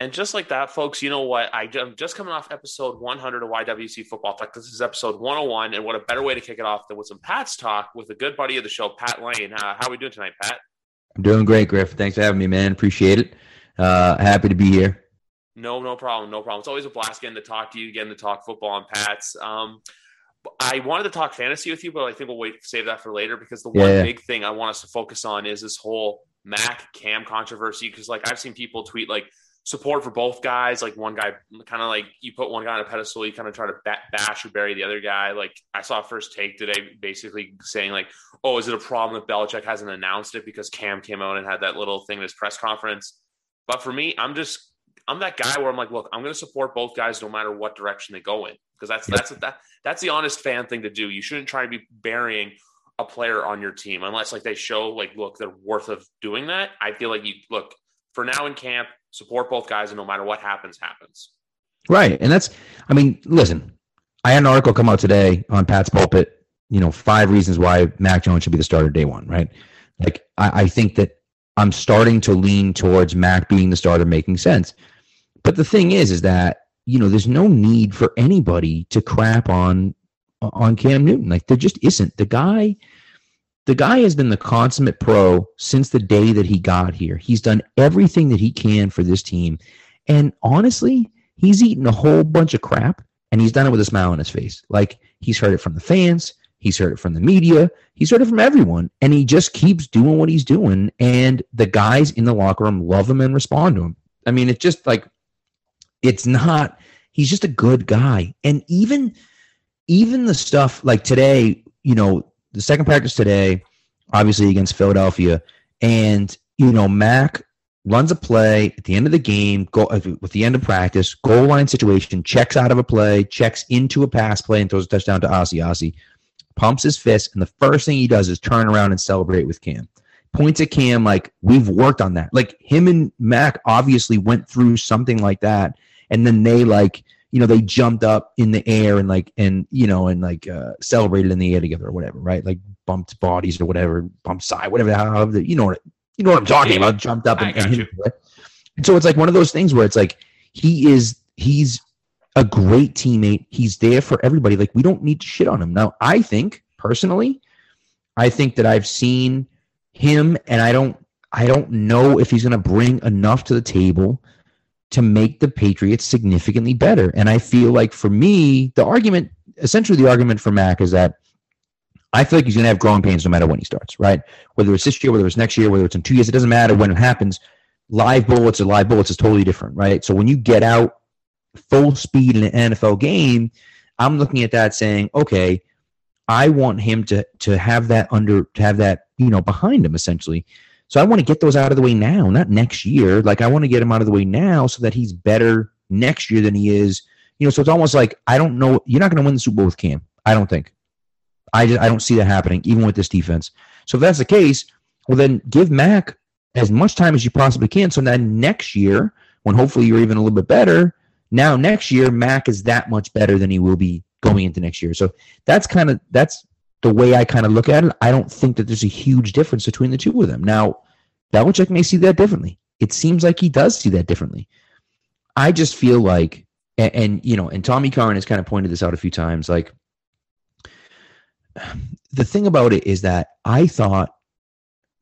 And just like that, folks, you know what? I, am just coming off episode 100 of YWC Football Talk. This is episode 101. And what a better way to kick it off than with some Pat's talk with a good buddy of the show, Pat Lane. Uh, how are we doing tonight, Pat? I'm doing great, Griff. Thanks for having me, man. Appreciate it. Uh, happy to be here. No, no problem. No problem. It's always a blast getting to talk to you, getting to talk football on Pat's. Um, I wanted to talk fantasy with you, but I think we'll wait save that for later because the one yeah. big thing I want us to focus on is this whole Mac Cam controversy. Because like I've seen people tweet like support for both guys. Like one guy, kind of like you put one guy on a pedestal, you kind of try to bash or bury the other guy. Like I saw first take today, basically saying like, "Oh, is it a problem that Belichick hasn't announced it because Cam came out and had that little thing in his press conference?" But for me, I'm just I'm that guy where I'm like, look, I'm going to support both guys no matter what direction they go in because that's that's that that's the honest fan thing to do. You shouldn't try to be burying a player on your team unless like they show like look they're worth of doing that. I feel like you look for now in camp support both guys, and no matter what happens, happens. Right, and that's I mean, listen, I had an article come out today on Pat's pulpit. You know, five reasons why Mac Jones should be the starter day one. Right, like I, I think that I'm starting to lean towards Mac being the starter, making sense. But the thing is, is that you know, there's no need for anybody to crap on on Cam Newton. Like there just isn't. The guy, the guy has been the consummate pro since the day that he got here. He's done everything that he can for this team, and honestly, he's eaten a whole bunch of crap, and he's done it with a smile on his face. Like he's heard it from the fans. He's heard it from the media. He's heard it from everyone. And he just keeps doing what he's doing. And the guys in the locker room love him and respond to him. I mean, it's just like it's not. He's just a good guy, and even even the stuff like today, you know, the second practice today, obviously against Philadelphia, and you know, Mac runs a play at the end of the game, go uh, with the end of practice, goal line situation, checks out of a play, checks into a pass play, and throws a touchdown to Ossie. Ossie pumps his fist, and the first thing he does is turn around and celebrate with Cam. Points at Cam like we've worked on that. Like him and Mac obviously went through something like that and then they like you know they jumped up in the air and like and you know and like uh, celebrated in the air together or whatever right? Like bumped bodies or whatever bumped side whatever however you know what you know what i'm talking about jumped up and, and, and so it's like one of those things where it's like he is he's a great teammate. He's there for everybody. Like we don't need to shit on him. Now i think personally i think that i've seen him and i don't i don't know if he's going to bring enough to the table to make the Patriots significantly better. And I feel like for me, the argument, essentially the argument for Mac is that I feel like he's going to have growing pains no matter when he starts, right? Whether it's this year, whether it's next year, whether it's in two years, it doesn't matter when it happens. Live bullets or live bullets is totally different, right? So when you get out full speed in an NFL game, I'm looking at that saying, okay, I want him to to have that under to have that you know behind him essentially. So I want to get those out of the way now, not next year. Like I want to get him out of the way now so that he's better next year than he is. You know, so it's almost like I don't know. You're not going to win the Super Bowl with Cam. I don't think. I just I don't see that happening, even with this defense. So if that's the case, well then give Mac as much time as you possibly can. So then next year, when hopefully you're even a little bit better, now next year Mac is that much better than he will be going into next year. So that's kind of that's the way I kind of look at it, I don't think that there's a huge difference between the two of them. Now, Belichick may see that differently. It seems like he does see that differently. I just feel like, and, and you know, and Tommy Curran has kind of pointed this out a few times. Like, the thing about it is that I thought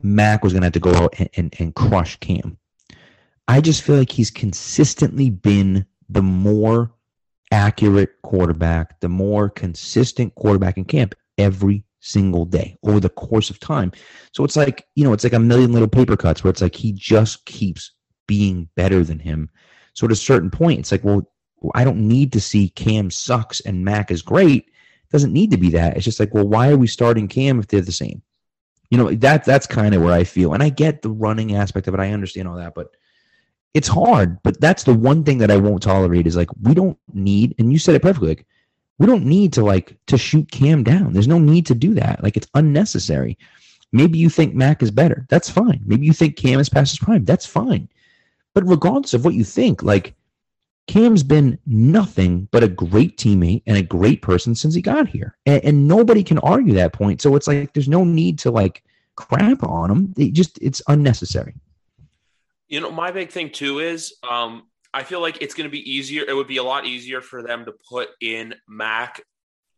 Mac was going to have to go out and, and, and crush Cam. I just feel like he's consistently been the more accurate quarterback, the more consistent quarterback in camp every single day over the course of time. So it's like, you know, it's like a million little paper cuts where it's like he just keeps being better than him. So at a certain point, it's like, well, I don't need to see Cam sucks and Mac is great. It doesn't need to be that. It's just like, well, why are we starting Cam if they're the same? You know, that that's kind of where I feel. And I get the running aspect of it. I understand all that, but it's hard, but that's the one thing that I won't tolerate is like we don't need, and you said it perfectly. Like we don't need to like to shoot Cam down. There's no need to do that. Like it's unnecessary. Maybe you think Mac is better. That's fine. Maybe you think Cam is past his prime. That's fine. But regardless of what you think, like Cam's been nothing but a great teammate and a great person since he got here. And, and nobody can argue that point. So it's like there's no need to like crap on him. It just it's unnecessary. You know, my big thing too is um, I feel like it's going to be easier. It would be a lot easier for them to put in Mac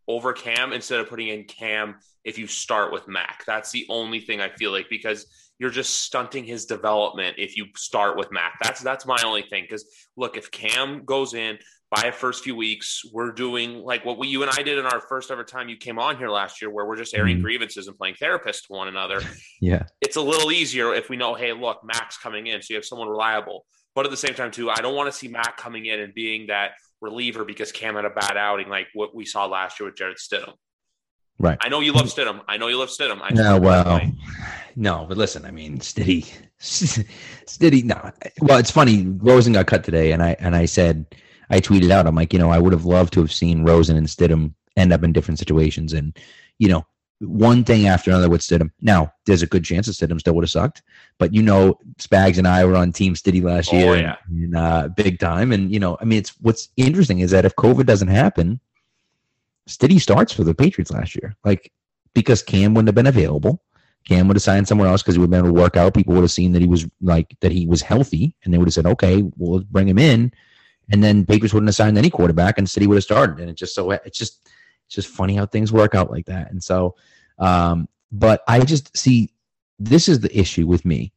over Cam instead of putting in Cam if you start with Mac. That's the only thing I feel like because you're just stunting his development if you start with Mac. That's that's my only thing. Because look, if Cam goes in by a first few weeks, we're doing like what we you and I did in our first ever time you came on here last year, where we're just airing mm-hmm. grievances and playing therapist to one another. yeah, it's a little easier if we know, hey, look, Mac's coming in, so you have someone reliable. But at the same time, too, I don't want to see Matt coming in and being that reliever because Cam had a bad outing, like what we saw last year with Jarrett Stidham. Right. I know you love Stidham. I know you love Stidham. I no, well, no, but listen, I mean, Stiddy, Stiddy. No, well, it's funny. Rosen got cut today, and I and I said, I tweeted out, I'm like, you know, I would have loved to have seen Rosen and Stidham end up in different situations, and you know, one thing after another with Stidham. Now, there's a good chance that Stidham still would have sucked, but you know, Spags and I were on Team Stiddy last oh, year, yeah. and, and uh, big time. And you know, I mean, it's what's interesting is that if COVID doesn't happen, Stiddy starts for the Patriots last year, like because Cam wouldn't have been available. Cam would have signed somewhere else because he would have been able to work out. People would have seen that he was like that he was healthy, and they would have said, "Okay, well, bring him in." And then Patriots wouldn't have signed any quarterback, and City would have started. And it just so it's just it's just funny how things work out like that. And so, um, but I just see this is the issue with me,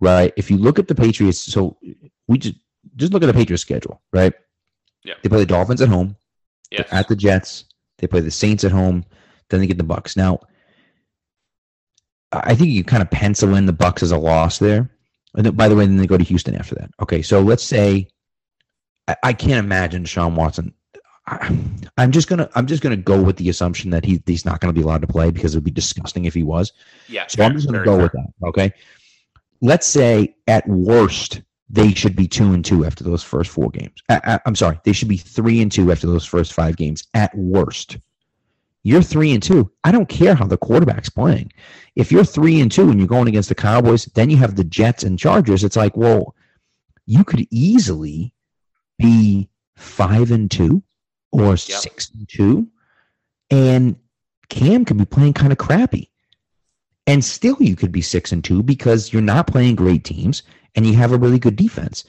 right? If you look at the Patriots, so we just just look at the Patriots schedule, right? Yeah. They play the Dolphins at home, Yeah. at the Jets. They play the Saints at home. Then they get the Bucs. Now, I think you kind of pencil in the Bucs as a loss there. And then, by the way, then they go to Houston after that. Okay, so let's say I, I can't imagine Sean Watson I'm just gonna I'm just gonna go with the assumption that he he's not gonna be allowed to play because it would be disgusting if he was. Yeah. So I'm just gonna go fair. with that. Okay. Let's say at worst they should be two and two after those first four games. Uh, uh, I, am sorry, they should be three and two after those first five games at worst. You're three and two. I don't care how the quarterback's playing. If you're three and two and you're going against the Cowboys, then you have the Jets and Chargers. It's like, well, you could easily be five and two or yep. six and two, and Cam could be playing kind of crappy. And still, you could be six and two because you're not playing great teams and you have a really good defense.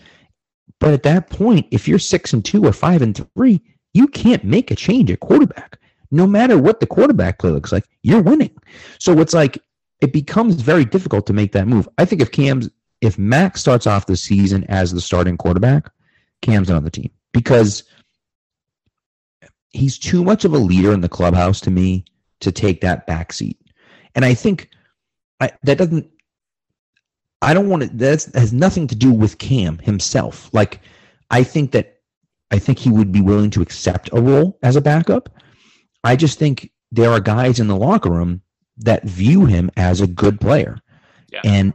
But at that point, if you're six and two or five and three, you can't make a change at quarterback. No matter what the quarterback play looks like, you're winning. So it's like it becomes very difficult to make that move. I think if Cam's if Max starts off the season as the starting quarterback, Cam's on the team because he's too much of a leader in the clubhouse to me to take that back seat. And I think I, that doesn't. I don't want to. That has nothing to do with Cam himself. Like, I think that I think he would be willing to accept a role as a backup. I just think there are guys in the locker room that view him as a good player, yeah. and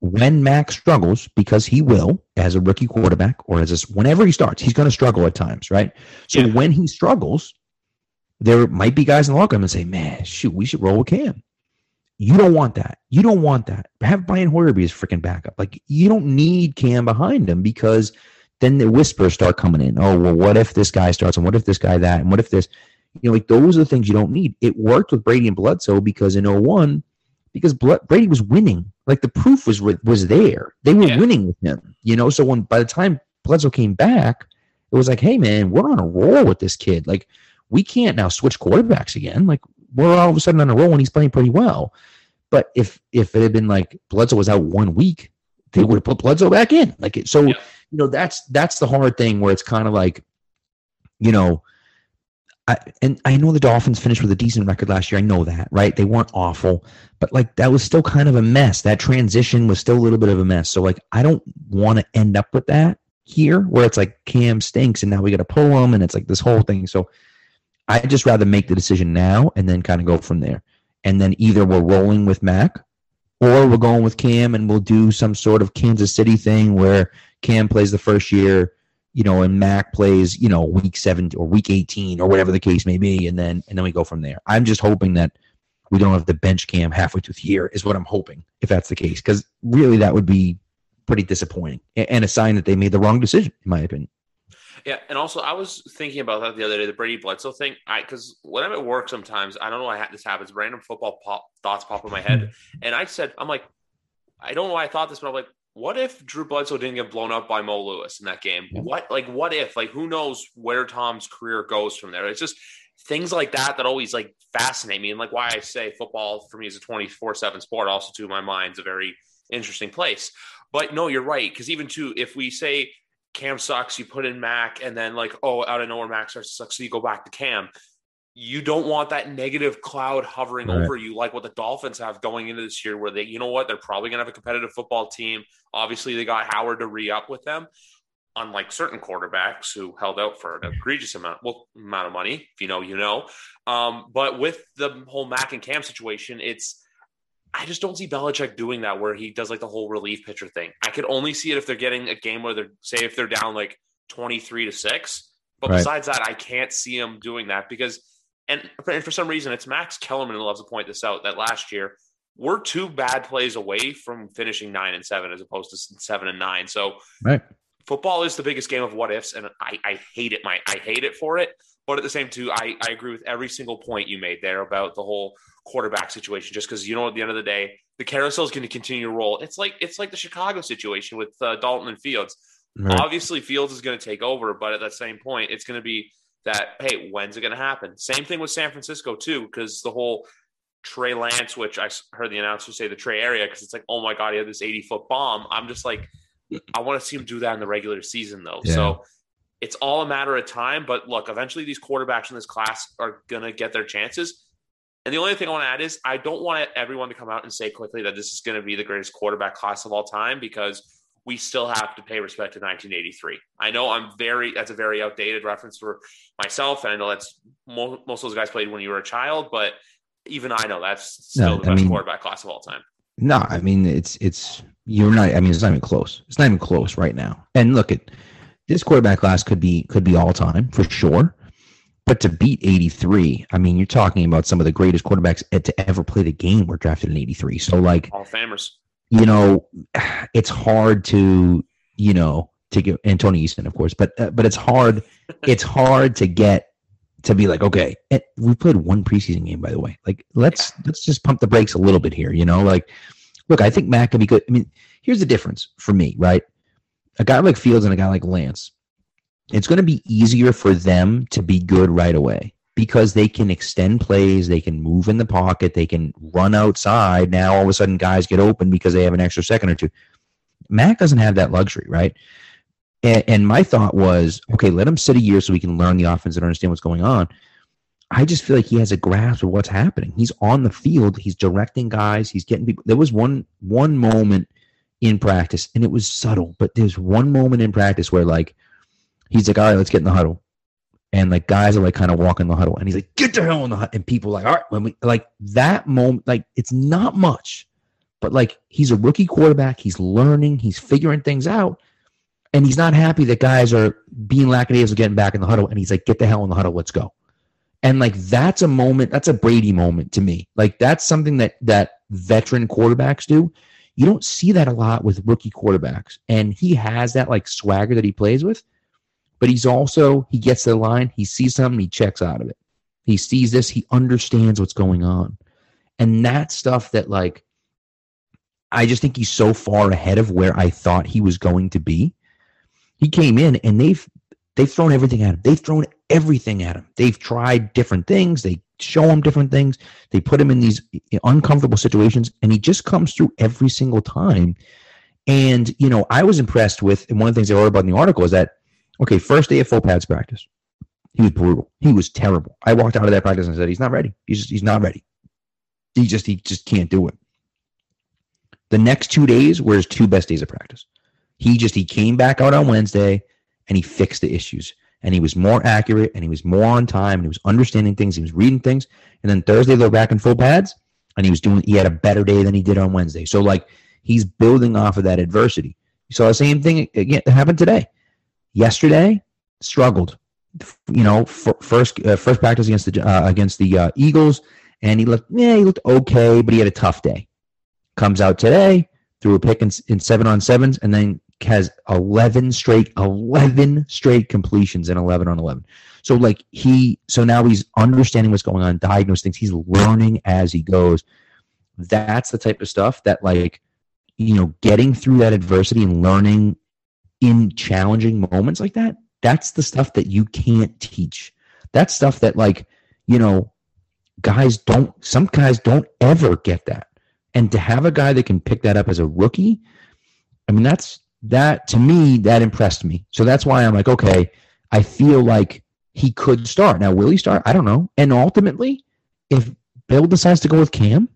when Max struggles, because he will as a rookie quarterback or as a, whenever he starts, he's going to struggle at times, right? So yeah. when he struggles, there might be guys in the locker room and say, "Man, shoot, we should roll with Cam." You don't want that. You don't want that. Have Brian Hoyer be his freaking backup. Like you don't need Cam behind him because then the whispers start coming in. Oh well, what if this guy starts and what if this guy that and what if this? You know, like those are the things you don't need. It worked with Brady and Bledsoe because in 01, because Brady was winning like the proof was was there. They were yeah. winning with him, you know. So when by the time Bledsoe came back, it was like, hey man, we're on a roll with this kid. Like we can't now switch quarterbacks again. Like we're all of a sudden on a roll and he's playing pretty well. But if if it had been like Bledsoe was out one week, they would have put Bledsoe back in. Like it, so, yeah. you know, that's that's the hard thing where it's kind of like, you know, I, and I know the Dolphins finished with a decent record last year. I know that, right? They weren't awful, but like that was still kind of a mess. That transition was still a little bit of a mess. So like I don't want to end up with that here, where it's like Cam stinks and now we got to pull him, and it's like this whole thing. So I just rather make the decision now and then kind of go from there. And then either we're rolling with Mac, or we're going with Cam and we'll do some sort of Kansas City thing where Cam plays the first year, you know, and Mac plays, you know, week seven or week 18 or whatever the case may be. And then, and then we go from there. I'm just hoping that we don't have the bench Cam halfway through the year is what I'm hoping if that's the case. Cause really that would be pretty disappointing and a sign that they made the wrong decision, in my opinion. Yeah, and also I was thinking about that the other day, the Brady Bledsoe thing. I because when I'm at work, sometimes I don't know why this happens. Random football pop, thoughts pop in my head, and I said, I'm like, I don't know why I thought this, but I'm like, what if Drew Bledsoe didn't get blown up by Mo Lewis in that game? Yeah. What like what if like who knows where Tom's career goes from there? It's just things like that that always like fascinate me, and like why I say football for me is a 24 seven sport. Also, to my mind, is a very interesting place. But no, you're right because even too, if we say Cam sucks, you put in Mac, and then like, oh, out of nowhere, Mac starts to suck, so you go back to Cam. You don't want that negative cloud hovering right. over you, like what the Dolphins have going into this year, where they, you know what, they're probably going to have a competitive football team. Obviously, they got Howard to re up with them, unlike certain quarterbacks who held out for an egregious amount, well, amount of money. If you know, you know. Um, but with the whole Mac and Cam situation, it's I just don't see Belichick doing that where he does like the whole relief pitcher thing. I could only see it if they're getting a game where they're say if they're down like 23 to 6. But right. besides that, I can't see him doing that because and, and for some reason it's Max Kellerman who loves to point this out that last year we're two bad plays away from finishing nine and seven as opposed to seven and nine. So right. football is the biggest game of what ifs, and I, I hate it. My I hate it for it. But at the same too, I, I agree with every single point you made there about the whole quarterback situation. Just because you know, at the end of the day, the carousel is going to continue to roll. It's like it's like the Chicago situation with uh, Dalton and Fields. Right. Obviously, Fields is going to take over, but at that same point, it's going to be that hey, when's it going to happen? Same thing with San Francisco too, because the whole Trey Lance, which I heard the announcer say the Trey area, because it's like, oh my god, he had this eighty foot bomb. I'm just like, I want to see him do that in the regular season though. Yeah. So it's all a matter of time. But look, eventually these quarterbacks in this class are going to get their chances. And the only thing I want to add is I don't want everyone to come out and say quickly that this is going to be the greatest quarterback class of all time because we still have to pay respect to 1983. I know I'm very, that's a very outdated reference for myself. And I know that's most, most of those guys played when you were a child, but even I know that's still no, the best mean, quarterback class of all time. No, I mean, it's, it's, you're not, I mean, it's not even close. It's not even close right now. And look at, this quarterback class could be could be all time for sure. But to beat 83, I mean, you're talking about some of the greatest quarterbacks to ever play the game were drafted in 83. So, like, all famers. You know, it's hard to, you know, to get and Tony Eason, of course, but uh, but it's hard. it's hard to get to be like, okay, we played one preseason game, by the way. Like, let's let's just pump the brakes a little bit here. You know, like, look, I think Mac can be good. I mean, here's the difference for me, right? a guy like Fields and a guy like Lance, it's going to be easier for them to be good right away because they can extend plays, they can move in the pocket, they can run outside. Now all of a sudden guys get open because they have an extra second or two. Mac doesn't have that luxury, right? And, and my thought was, okay, let him sit a year so he can learn the offense and understand what's going on. I just feel like he has a grasp of what's happening. He's on the field, he's directing guys, he's getting people. There was one one moment – in practice, and it was subtle. But there's one moment in practice where like he's like, "All right, let's get in the huddle," and like guys are like kind of walking the huddle, and he's like, "Get the hell in the huddle," and people like, "All right," when we like that moment, like it's not much, but like he's a rookie quarterback, he's learning, he's figuring things out. And he's not happy that guys are being lackadaisical getting back in the huddle. And he's like, get the hell in the huddle. Let's go. And like, that's a moment. That's a Brady moment to me. Like, that's something that, that veteran quarterbacks do. You don't see that a lot with rookie quarterbacks. And he has that like swagger that he plays with, but he's also, he gets the line, he sees something, he checks out of it. He sees this, he understands what's going on. And that stuff that like, I just think he's so far ahead of where I thought he was going to be. He came in and they've they've thrown everything at him. They've thrown everything at him. They've tried different things. They show him different things. They put him in these uncomfortable situations, and he just comes through every single time. And you know, I was impressed with. And one of the things I wrote about in the article is that okay, first day of full pads practice, he was brutal. He was terrible. I walked out of that practice and said, he's not ready. He's just he's not ready. He just he just can't do it. The next two days were his two best days of practice. He just he came back out on Wednesday and he fixed the issues and he was more accurate and he was more on time and he was understanding things. He was reading things. And then Thursday, they're back in full pads. and he was doing he had a better day than he did on Wednesday. So like he's building off of that adversity. You saw the same thing again happen today. Yesterday, struggled. You know, first uh, first practice against the uh, against the uh, Eagles, and he looked yeah he looked okay, but he had a tough day. Comes out today, threw a pick in, in seven on sevens, and then has 11 straight 11 straight completions and 11 on 11 so like he so now he's understanding what's going on diagnose things he's learning as he goes that's the type of stuff that like you know getting through that adversity and learning in challenging moments like that that's the stuff that you can't teach. That's stuff that like you know guys don't some guys don't ever get that. And to have a guy that can pick that up as a rookie i mean that's that to me that impressed me. So that's why i'm like okay i feel like he could start. Now will he start? I don't know. And ultimately if bill decides to go with cam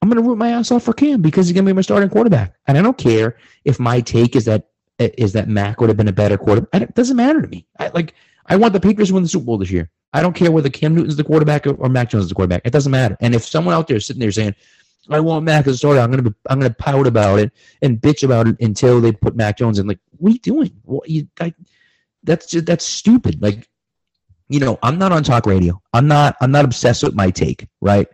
i'm going to root my ass off for cam because he's going to be my starting quarterback. And i don't care if my take is that Uh, is that mac would have been a better quarterback it doesn't matter to me I, like i want the patriots to win the super bowl this year i don't care whether cam newton's the quarterback or, or mac jones is the quarterback it doesn't matter and if someone out there is sitting there saying I want Mac as a starter. I'm gonna be, I'm gonna pout about it and bitch about it until they put Mac Jones in. Like, what are you doing? What you I, that's just that's stupid. Like, you know, I'm not on talk radio. I'm not I'm not obsessed with my take, right?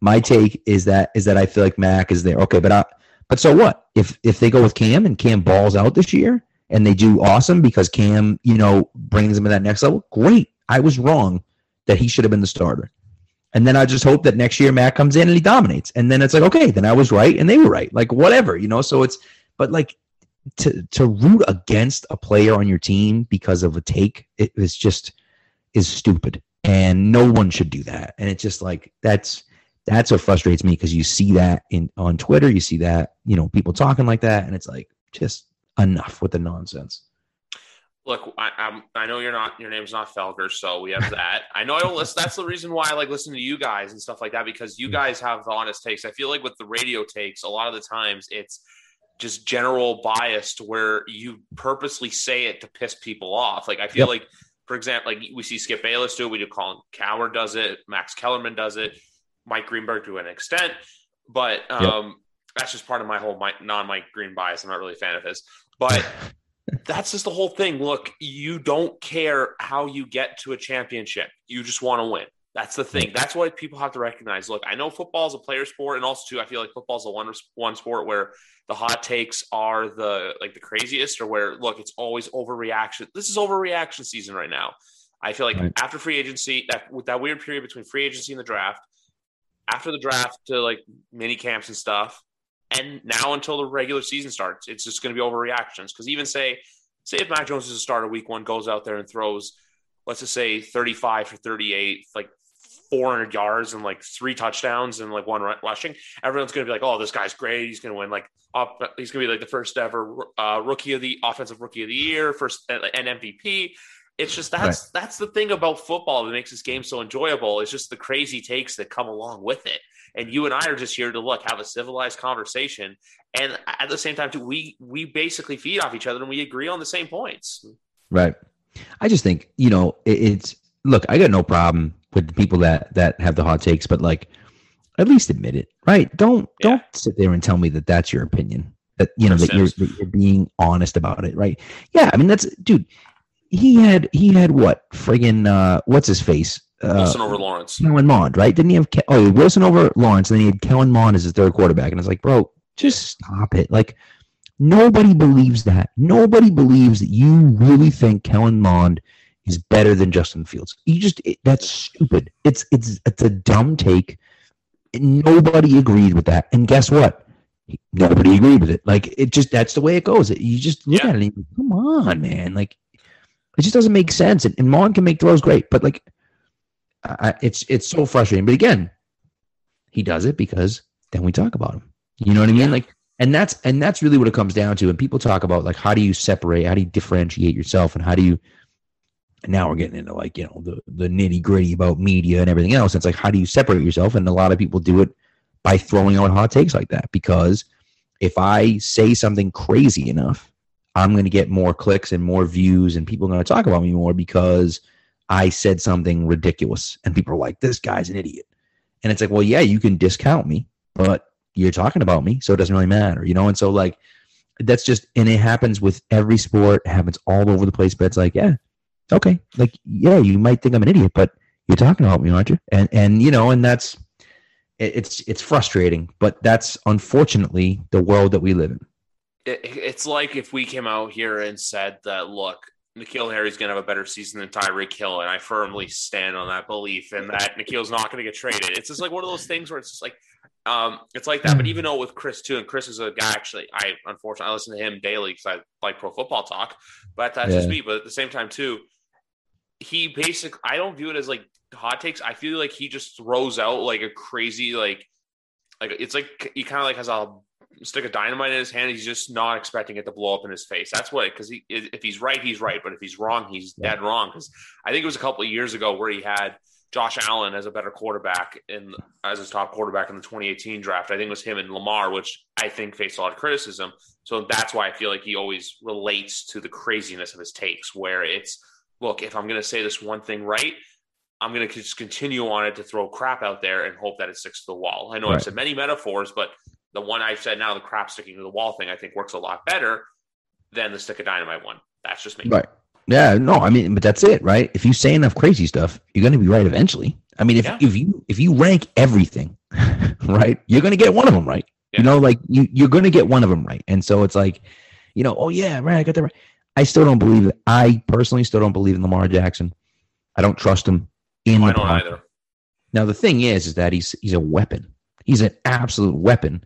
My take is that is that I feel like Mac is there. Okay, but I but so what? If if they go with Cam and Cam balls out this year and they do awesome because Cam, you know, brings them to that next level, great. I was wrong that he should have been the starter. And then I just hope that next year Matt comes in and he dominates. And then it's like, okay, then I was right and they were right. Like whatever, you know. So it's but like to to root against a player on your team because of a take, it is just is stupid. And no one should do that. And it's just like that's that's what frustrates me because you see that in on Twitter, you see that, you know, people talking like that, and it's like just enough with the nonsense look, I, I'm, I know you're not, your name's not Felger, so we have that. I know I don't listen. That's the reason why I like listening to you guys and stuff like that because you mm-hmm. guys have the honest takes. I feel like with the radio takes, a lot of the times it's just general bias to where you purposely say it to piss people off. Like I feel yep. like, for example, like we see Skip Bayless do it, we do Colin Cowherd does it, Max Kellerman does it, Mike Greenberg to an extent, but um, yep. that's just part of my whole non Mike Green bias. I'm not really a fan of his, but. that's just the whole thing. Look, you don't care how you get to a championship. You just want to win. That's the thing. That's what people have to recognize. Look, I know football is a player sport, and also too, I feel like football is a one one sport where the hot takes are the like the craziest, or where look, it's always overreaction. This is overreaction season right now. I feel like right. after free agency, that with that weird period between free agency and the draft, after the draft to like mini camps and stuff, and now until the regular season starts, it's just going to be overreactions. Because even say, say if Mac Jones is a starter week one, goes out there and throws, let's just say 35 for 38, like 400 yards and like three touchdowns and like one rushing, everyone's going to be like, oh, this guy's great. He's going to win like, he's going to be like the first ever uh, rookie of the offensive rookie of the year, first uh, and MVP. It's just that's right. that's the thing about football that makes this game so enjoyable. It's just the crazy takes that come along with it. And you and I are just here to look, have a civilized conversation, and at the same time, too, we we basically feed off each other and we agree on the same points. Right. I just think you know it, it's look. I got no problem with the people that that have the hot takes, but like at least admit it, right? Don't yeah. don't sit there and tell me that that's your opinion. That you know that you're, that you're being honest about it, right? Yeah, I mean that's dude he had he had what friggin' uh, what's his face uh, Wilson over Lawrence, Kellen Mond, right? Didn't he have Ke- oh Wilson over Lawrence, and then he had Kellen Mond as his third quarterback, and it's like, bro, just stop it. Like nobody believes that. Nobody believes that you really think Kellen Mond is better than Justin Fields. You just it, that's stupid. It's it's it's a dumb take. Nobody agreed with that, and guess what? Nobody agreed with it. Like it just that's the way it goes. You just look yeah. at it. and Come on, man. Like it just doesn't make sense. And, and Mon can make throws great, but like, I, it's it's so frustrating. But again, he does it because then we talk about him. You know what I mean? Yeah. Like, and that's and that's really what it comes down to. And people talk about like how do you separate, how do you differentiate yourself, and how do you. And now we're getting into like you know the the nitty gritty about media and everything else. It's like how do you separate yourself? And a lot of people do it by throwing out hot takes like that because if I say something crazy enough, I'm going to get more clicks and more views, and people are going to talk about me more because I said something ridiculous, and people are like, "This guy's an idiot." And it's like, well, yeah, you can discount me, but you're talking about me, so it doesn't really matter, you know. And so like that's just and it happens with every sport, it happens all over the place. But it's like, yeah, okay, like yeah, you might think I'm an idiot, but you're talking about me, aren't you? And and you know, and that's it's it's frustrating, but that's unfortunately the world that we live in. It, it's like if we came out here and said that, look, N'Keal Harry's going to have a better season than Tyreek Hill, and I firmly stand on that belief, and that N'Keal's not going to get traded. It's just like one of those things where it's just like, um, it's like that. But even though with Chris too, and Chris is a guy actually, I unfortunately I listen to him daily because I like Pro Football Talk, but that's yeah. just me. But at the same time too, he basically I don't view it as like hot takes. I feel like he just throws out like a crazy like like it's like he kind of like has a stick a dynamite in his hand. He's just not expecting it to blow up in his face. That's what because he if he's right, he's right, but if he's wrong, he's dead wrong. Because I think it was a couple of years ago where he had Josh Allen as a better quarterback in as his top quarterback in the 2018 draft. I think it was him and Lamar, which I think faced a lot of criticism. So that's why I feel like he always relates to the craziness of his takes, where it's look, if I'm going to say this one thing right, I'm going to just continue on it to throw crap out there and hope that it sticks to the wall. I know right. I've said many metaphors, but the one I've said now, the crap sticking to the wall thing, I think works a lot better than the stick of dynamite one. That's just me. Right. Yeah. No, I mean, but that's it, right? If you say enough crazy stuff, you're going to be right eventually. I mean, if, yeah. if you if you rank everything, right, you're going to get one of them right. Yeah. You know, like you you're going to get one of them right. And so it's like, you know, oh yeah, right, I got that right. I still don't believe it. I personally still don't believe in Lamar Jackson. I don't trust him in I the don't either. Now the thing is, is that he's he's a weapon. He's an absolute weapon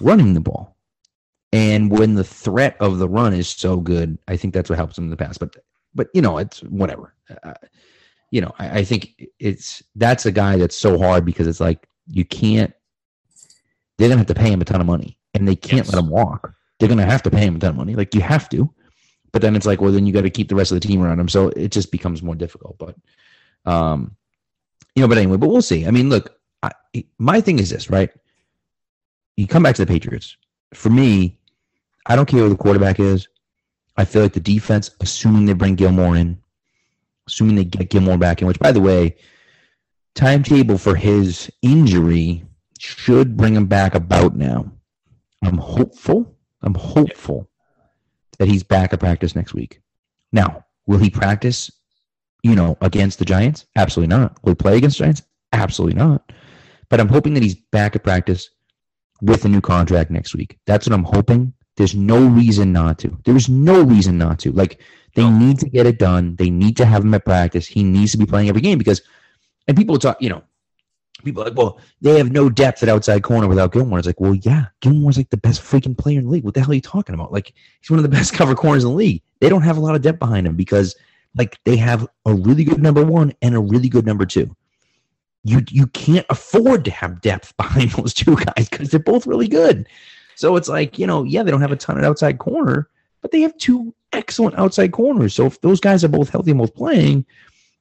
running the ball. And when the threat of the run is so good, I think that's what helps him in the past. But but you know, it's whatever. Uh, you know, I, I think it's that's a guy that's so hard because it's like you can't. They're gonna have to pay him a ton of money, and they can't yes. let him walk. They're gonna have to pay him a ton of money. Like you have to. But then it's like, well, then you got to keep the rest of the team around him. So it just becomes more difficult. But, um, you know, but anyway, but we'll see. I mean, look, I, my thing is this, right? You come back to the Patriots. For me, I don't care who the quarterback is. I feel like the defense, assuming they bring Gilmore in, assuming they get Gilmore back in, which, by the way, timetable for his injury should bring him back about now. I'm hopeful. I'm hopeful that he's back at practice next week. Now, will he practice, you know, against the Giants? Absolutely not. Will he play against Giants? Absolutely not. But I'm hoping that he's back at practice with a new contract next week. That's what I'm hoping. There's no reason not to. There's no reason not to. Like they no. need to get it done. They need to have him at practice. He needs to be playing every game because, and people talk, you know, people like, well, they have no depth at outside corner without Gilmore. It's like, well, yeah, Gilmore's like the best freaking player in the league. What the hell are you talking about? Like, he's one of the best cover corners in the league. They don't have a lot of depth behind him because, like, they have a really good number one and a really good number two. You you can't afford to have depth behind those two guys because they're both really good. So it's like, you know, yeah, they don't have a ton of outside corner, but they have two excellent outside corners. So if those guys are both healthy and both playing,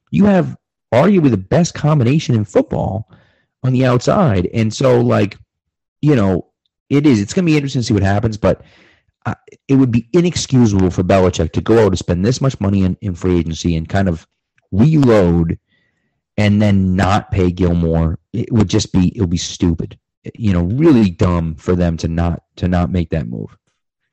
you have arguably the best combination in football on the outside. And so, like, you know, it is. It's going to be interesting to see what happens, but uh, it would be inexcusable for Belichick to go out and spend this much money in, in free agency and kind of reload and then not pay Gilmore. It would just be it would be stupid. You know, really dumb for them to not to not make that move.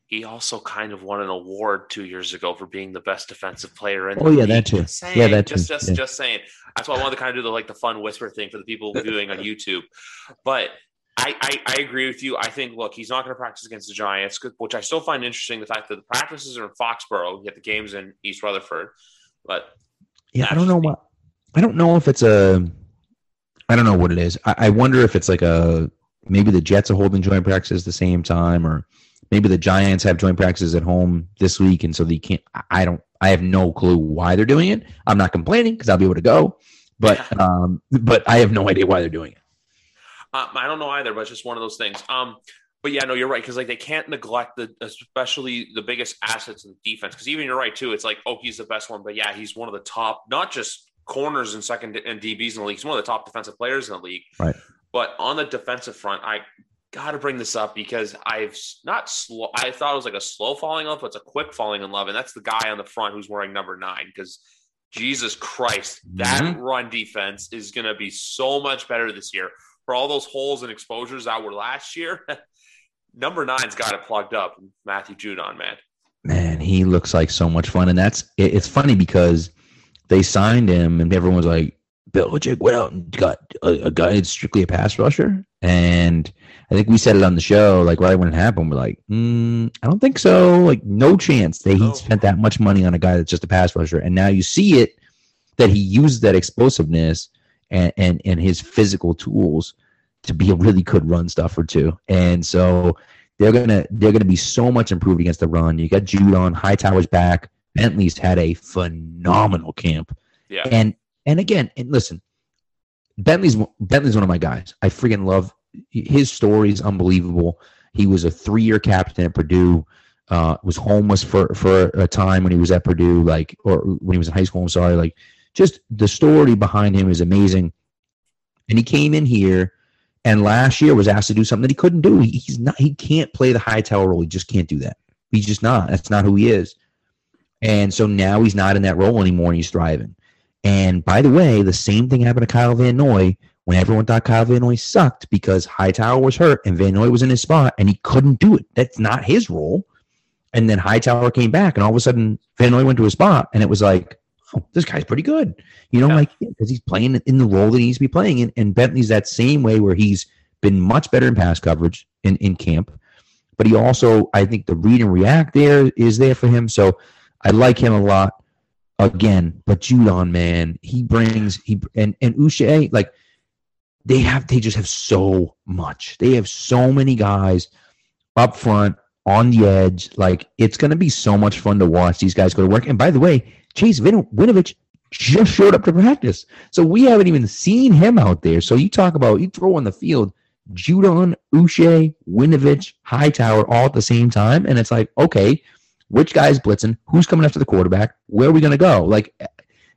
He also kind of won an award two years ago for being the best defensive player in. Oh yeah, league. that too. yeah, that too. Just, just, yeah. just saying. That's why I wanted to kind of do the like the fun whisper thing for the people viewing on YouTube. But I, I, I, agree with you. I think, look, he's not going to practice against the Giants, which I still find interesting. The fact that the practices are in Foxborough, yet the games in East Rutherford. But yeah, I don't know what. I don't know if it's a. I don't know what it is. I, I wonder if it's like a maybe the Jets are holding joint practices the same time, or maybe the Giants have joint practices at home this week, and so they can't. I don't. I have no clue why they're doing it. I'm not complaining because I'll be able to go, but um, but I have no idea why they're doing it. Um, I don't know either, but it's just one of those things. Um, but yeah, no, you're right because like they can't neglect the especially the biggest assets in the defense because even you're right too. It's like oh he's the best one, but yeah, he's one of the top not just corners and second and DBs in the league. He's one of the top defensive players in the league. Right. But on the defensive front, I got to bring this up because I've not slow. I thought it was like a slow falling off, but it's a quick falling in love, and that's the guy on the front who's wearing number nine. Because Jesus Christ, that mm-hmm. run defense is going to be so much better this year. for all those holes and exposures that were last year, number nine's got it plugged up. Matthew Judon, man. Man, he looks like so much fun, and that's it, it's funny because they signed him, and everyone was like, Belichick went out and got a, a guy that's strictly a pass rusher, and I think we said it on the show, like right when it happened, we're like, mm, I don't think so. Like, no chance that he spent that much money on a guy that's just a pass rusher. And now you see it that he used that explosiveness and, and, and his physical tools to be a really good run stuffer too. And so they're gonna they're gonna be so much improved against the run. You got Judon, Hightower's back. Bentley's had a phenomenal camp. Yeah. And and again, and listen, Bentley's Bentley's one of my guys. I freaking love his story is unbelievable. He was a three year captain at Purdue. Uh, was homeless for for a time when he was at Purdue, like or when he was in high school. I'm sorry, like just the story behind him is amazing. And he came in here, and last year was asked to do something that he couldn't do. He, he's not. He can't play the Hightower role. He just can't do that. He's just not. That's not who he is. And so now he's not in that role anymore, and he's thriving. And by the way, the same thing happened to Kyle Van Noy when everyone thought Kyle Van Noy sucked because Hightower was hurt and Van Noy was in his spot and he couldn't do it. That's not his role. And then Hightower came back and all of a sudden Van Noy went to his spot and it was like, oh, this guy's pretty good. You know, yeah. like because he's playing in the role that he needs to be playing in. And Bentley's that same way where he's been much better in pass coverage in, in camp. But he also, I think the read and react there is there for him. So I like him a lot again. But Judon, man, he brings he and and Uche, eh, like they have they just have so much. They have so many guys up front on the edge. Like it's going to be so much fun to watch these guys go to work. And by the way, Chase Vin- Winovich just showed up to practice, so we haven't even seen him out there. So you talk about you throw on the field Judon, Uche, Winovich, Hightower all at the same time, and it's like okay, which guy's blitzing? Who's coming after the quarterback? Where are we going to go? Like,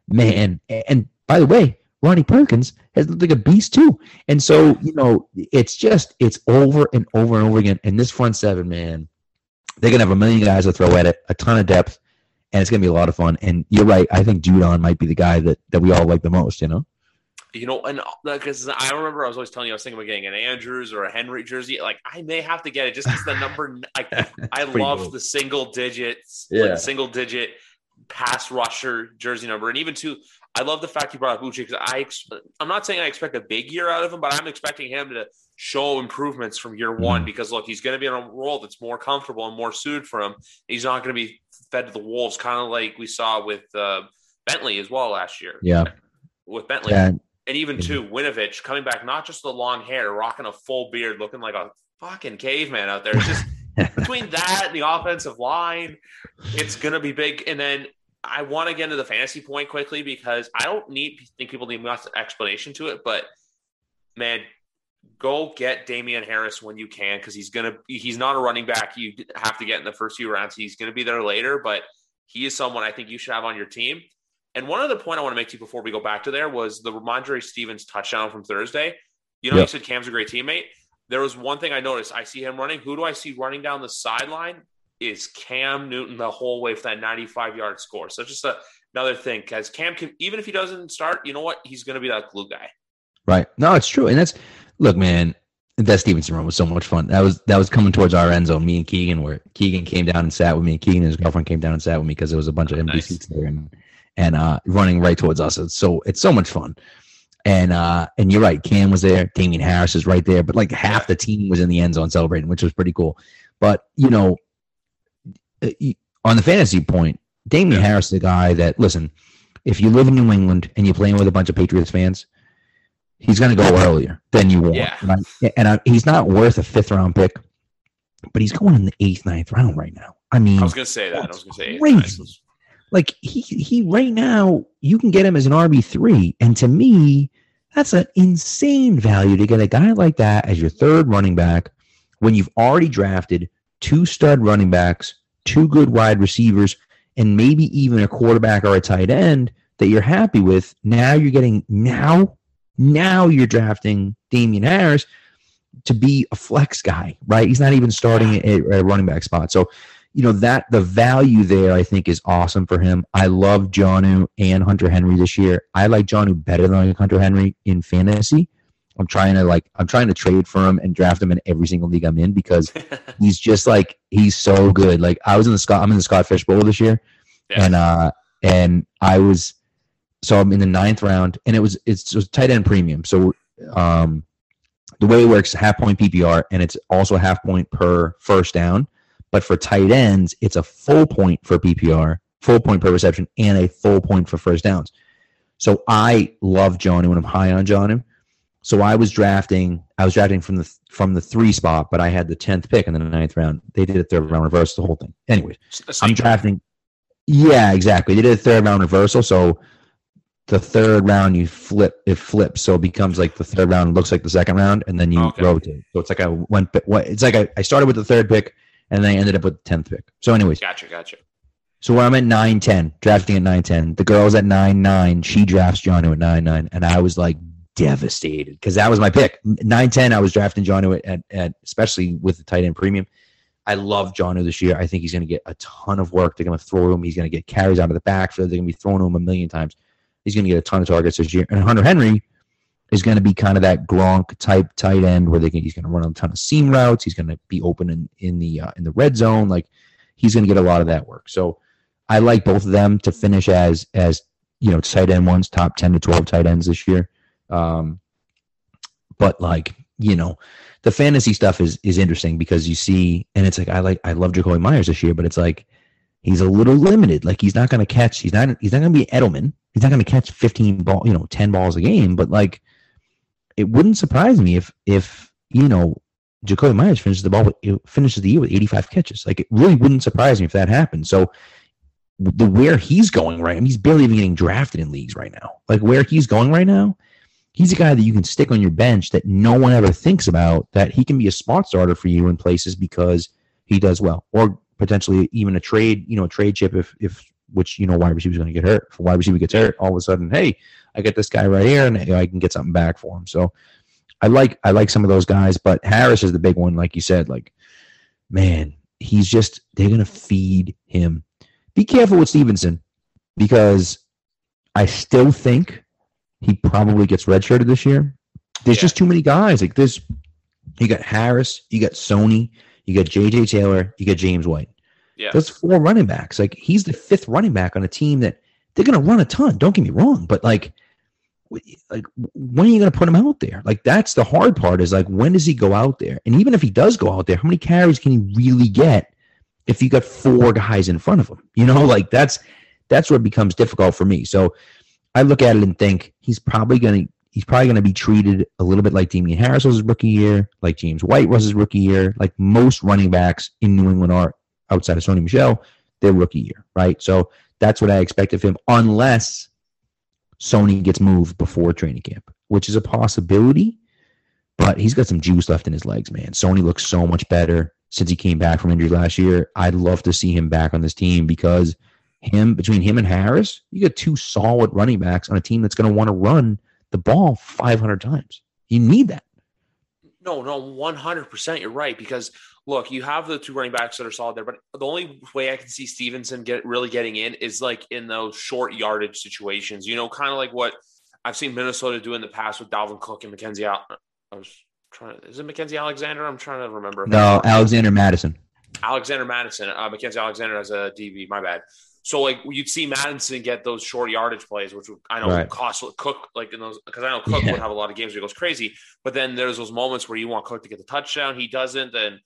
man. And by the way, Ronnie Perkins has looked like a beast too. And so, you know, it's just it's over and over and over again. And this front seven, man, they're gonna have a million guys to throw at it, a ton of depth, and it's gonna be a lot of fun. And you're right, I think Judon might be the guy that that we all like the most. You know. You know, and because I remember I was always telling you I was thinking about getting an Andrews or a Henry jersey. Like I may have to get it just because the number. Like I love cool. the single digits, yeah, like single digit pass rusher jersey number, and even too, I love the fact you brought up Uche because I I'm not saying I expect a big year out of him, but I'm expecting him to show improvements from year one mm-hmm. because look, he's going to be in a role that's more comfortable and more suited for him. He's not going to be fed to the wolves, kind of like we saw with uh, Bentley as well last year. Yeah, with Bentley. Yeah. And even too, Winovich coming back, not just the long hair, rocking a full beard, looking like a fucking caveman out there. It's just between that and the offensive line, it's gonna be big. And then I want to get into the fantasy point quickly because I don't need think people need much explanation to it, but man, go get Damien Harris when you can because he's gonna he's not a running back you have to get in the first few rounds. He's gonna be there later, but he is someone I think you should have on your team. And one other point I want to make to you before we go back to there was the Rhamondre Stevens touchdown from Thursday. You know, yep. you said Cam's a great teammate. There was one thing I noticed. I see him running. Who do I see running down the sideline? is Cam Newton the whole way for that 95 yard score. So just a, another thing, because Cam can, even if he doesn't start, you know what? He's going to be that glue guy. Right. No, it's true. And that's, look, man, that Stevenson run was so much fun. That was that was coming towards our end zone. Me and Keegan were Keegan came down and sat with me. Keegan and his girlfriend came down and sat with me because there was a bunch of oh, empty nice. seats there and and uh, running right towards us. It's so it's so much fun. And uh, and you're right, Cam was there, Damien Harris is right there, but like half the team was in the end zone celebrating, which was pretty cool. But you know, uh, on the fantasy point, Damien yeah. Harris is a guy that listen. If you live in New England and you're playing with a bunch of Patriots fans, he's going to go earlier than you want. Yeah. And, I, and I, he's not worth a fifth round pick, but he's going in the eighth, ninth round right now. I mean, I was going to say that. I was going to say crazy. Like he he right now, you can get him as an RB three, and to me, that's an insane value to get a guy like that as your third running back when you've already drafted two stud running backs two good wide receivers, and maybe even a quarterback or a tight end that you're happy with. Now you're getting now, now you're drafting Damien Harris to be a flex guy, right? He's not even starting at a running back spot. So, you know, that the value there I think is awesome for him. I love Jonnu and Hunter Henry this year. I like Jonnu better than Hunter Henry in fantasy. I'm trying to like I'm trying to trade for him and draft him in every single league I'm in because he's just like he's so good. Like I was in the Scott I'm in the Scott Fish Bowl this year, yeah. and uh and I was so I'm in the ninth round and it was it's just tight end premium. So um the way it works half point PPR and it's also half point per first down. But for tight ends, it's a full point for PPR, full point per reception, and a full point for first downs. So I love Jonnu when I'm high on Jonnu. So I was drafting. I was drafting from the from the three spot, but I had the tenth pick in the ninth round. They did a third round reverse, the whole thing. Anyways, I'm drafting. Yeah, exactly. They did a third round reversal, so the third round you flip it flips, so it becomes like the third round looks like the second round, and then you okay. rotate. So it's like I went. It's like I, I started with the third pick, and then I ended up with the tenth pick. So, anyways, gotcha, gotcha. So where I'm at nine ten, drafting at nine ten. The girl's at nine nine. She drafts Jonnu at nine nine, and I was like devastated because that was my pick. Nine ten. I was drafting Jonnu at, at especially with the tight end premium. I love Jonnu this year. I think he's going to get a ton of work. They're going to throw him. He's going to get carries out of the backfield. They're going to be throwing him a million times. He's going to get a ton of targets this year. And Hunter Henry is going to be kind of that Gronk type tight end where they can, he's going to run a ton of seam routes. He's going to be open in in the uh, in the red zone. Like he's going to get a lot of that work. So I like both of them to finish as as you know tight end ones, top ten to twelve tight ends this year. Um, but like you know, the fantasy stuff is is interesting because you see, and it's like I like I love Jakobi Meyers this year, but it's like he's a little limited. Like he's not going to catch. He's not. He's not going to be Edelman. He's not going to catch fifteen ball. You know, ten balls a game. But like, it wouldn't surprise me if if you know Jakobi Meyers finishes the ball with, finishes the year with eighty five catches. Like it really wouldn't surprise me if that happened. So the where he's going right, I mean, he's barely even getting drafted in leagues right now. Like where he's going right now, he's a guy that you can stick on your bench that no one ever thinks about. That he can be a spot starter for you in places because he does well, or potentially even a trade, you know, a trade chip if if which you know wide receiver's going to get hurt. If wide receiver gets hurt, all of a sudden, hey, I get this guy right here, and I can get something back for him. So I like I like some of those guys, but Harris is the big one, like you said. Like, man, he's just they're going to feed him be careful with Stevenson because I still think he probably gets redshirted this year. There's yeah. just too many guys. Like this, you got Harris, you got Sony, you got JJ Taylor, you got James White. Yeah. Those four running backs. Like he's the fifth running back on a team that they're gonna run a ton. Don't get me wrong, but like like when are you going to put him out there like that's the hard part is like when does he go out there and even if he does go out there how many carries can he really get if you got four guys in front of him. You know, like that's that's where it becomes difficult for me. So I look at it and think he's probably going to he's probably going to be treated a little bit like Damien Harris was his rookie year, like James White was his rookie year, like most running backs in New England are outside of Sony Michel, their rookie year, right? So that's what I expect of him, unless Sony gets moved before training camp, which is a possibility. But he's got some juice left in his legs, man. Sony looks so much better since he came back from injury last year. I'd love to see him back on this team because him between him and Harris, you got two solid running backs on a team that's going to want to run the ball 500 times. You need that. No, no, 100%. You're right. Because look, you have the two running backs that are solid there, but the only way I can see Stevenson get really getting in is like in those short yardage situations, you know, kind of like what I've seen Minnesota do in the past with Dalvin Cook and Mackenzie. I was trying to, is it Mackenzie Alexander? I'm trying to remember. No, Alexander Mattison. Alexander Mattison, Uh, Mackenzie Alexander as a DB. My bad. So like you'd see Mattison get those short yardage plays, which I know right. cost Cook like in those because I know Cook yeah. would have a lot of games where he goes crazy. But then there's those moments where you want Cook to get the touchdown, he doesn't. Then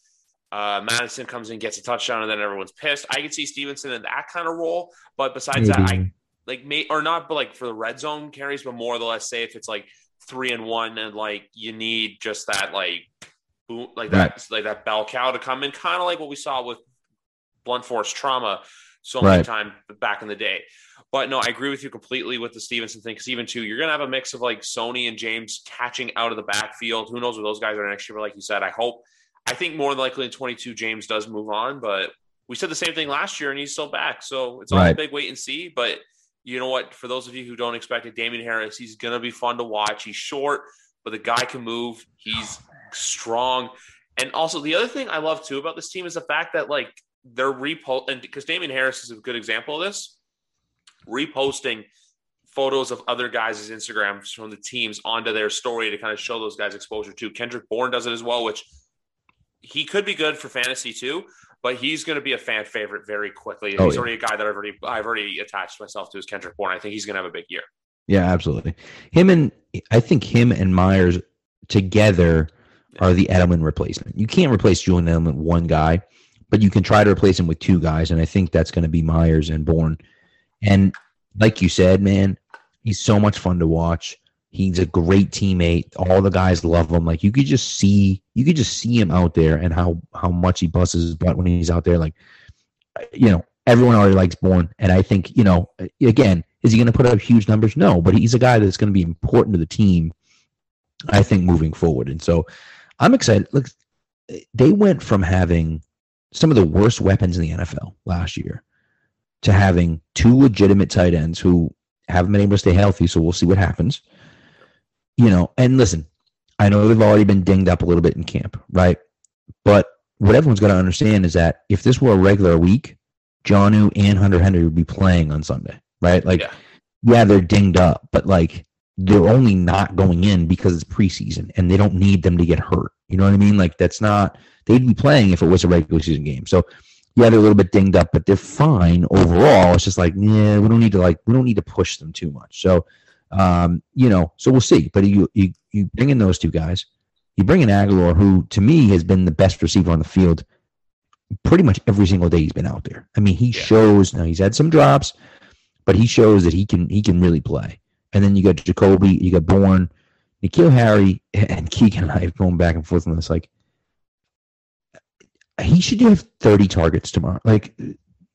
uh, Mattison comes in, gets a touchdown, and then everyone's pissed. I could see Stevenson in that kind of role, but besides Maybe. that, I like may or not, but like for the red zone carries, but more or less say if it's like three and one, and like you need just that like boom, like that right. like that bell cow to come in, kind of like what we saw with blunt force trauma so many right. times back in the day. But no, I agree with you completely with the Stevenson thing because even too, you're gonna have a mix of like Sony and James catching out of the backfield. Who knows where those guys are next year? But like you said, I hope. I think more likely in 22, James does move on, but we said the same thing last year and he's still back. So it's all right. a big wait and see. But you know what? For those of you who don't expect it, Damien Harris, he's going to be fun to watch. He's short, but the guy can move. He's strong. And also, the other thing I love too about this team is the fact that, like, they're repost, and because Damien Harris is a good example of this, reposting photos of other guys' Instagrams from the teams onto their story to kind of show those guys exposure too. Kendrick Bourne does it as well, which he could be good for fantasy too, but he's going to be a fan favorite very quickly. Oh, he's yeah. already a guy that I've already I've already attached myself to as Kendrick Bourne. I think he's going to have a big year. Yeah, absolutely. Him and I think him and Meyers together are the Edelman replacement. You can't replace Julian Edelman one guy, but you can try to replace him with two guys, and I think that's going to be Meyers and Bourne. And like you said, man, he's so much fun to watch. He's a great teammate. All the guys love him. Like you could just see, you could just see him out there and how how much he busts his butt when he's out there. Like, you know, everyone already likes Bourne, and I think you know, again, is he going to put up huge numbers? No, but he's a guy that's going to be important to the team. I think moving forward, and so I'm excited. Look, they went from having some of the worst weapons in the NFL last year to having two legitimate tight ends who haven't been able to stay healthy. So we'll see what happens you know, and listen, I know they've already been dinged up a little bit in camp, right? But what everyone's got to understand is that if this were a regular week, Jonnu and Hunter Henry would be playing on Sunday, right? Like, yeah. yeah, they're dinged up, but like they're only not going in because it's preseason and they don't need them to get hurt. You know what I mean? Like that's not they'd be playing if it was a regular season game. So yeah, they're a little bit dinged up, but they're fine overall. It's just like, yeah, we don't need to like we don't need to push them too much. So um, you know, so we'll see. But you, you you bring in those two guys. You bring in Agholor, who to me has been the best receiver on the field pretty much every single day he's been out there. I mean, he yeah. shows now he's had some drops, but he shows that he can he can really play. And then you got Jakobi, you got Bourne, N'Keal Harry, and Keegan and I have going back and forth on this. Like, he should have 30 targets tomorrow. Like,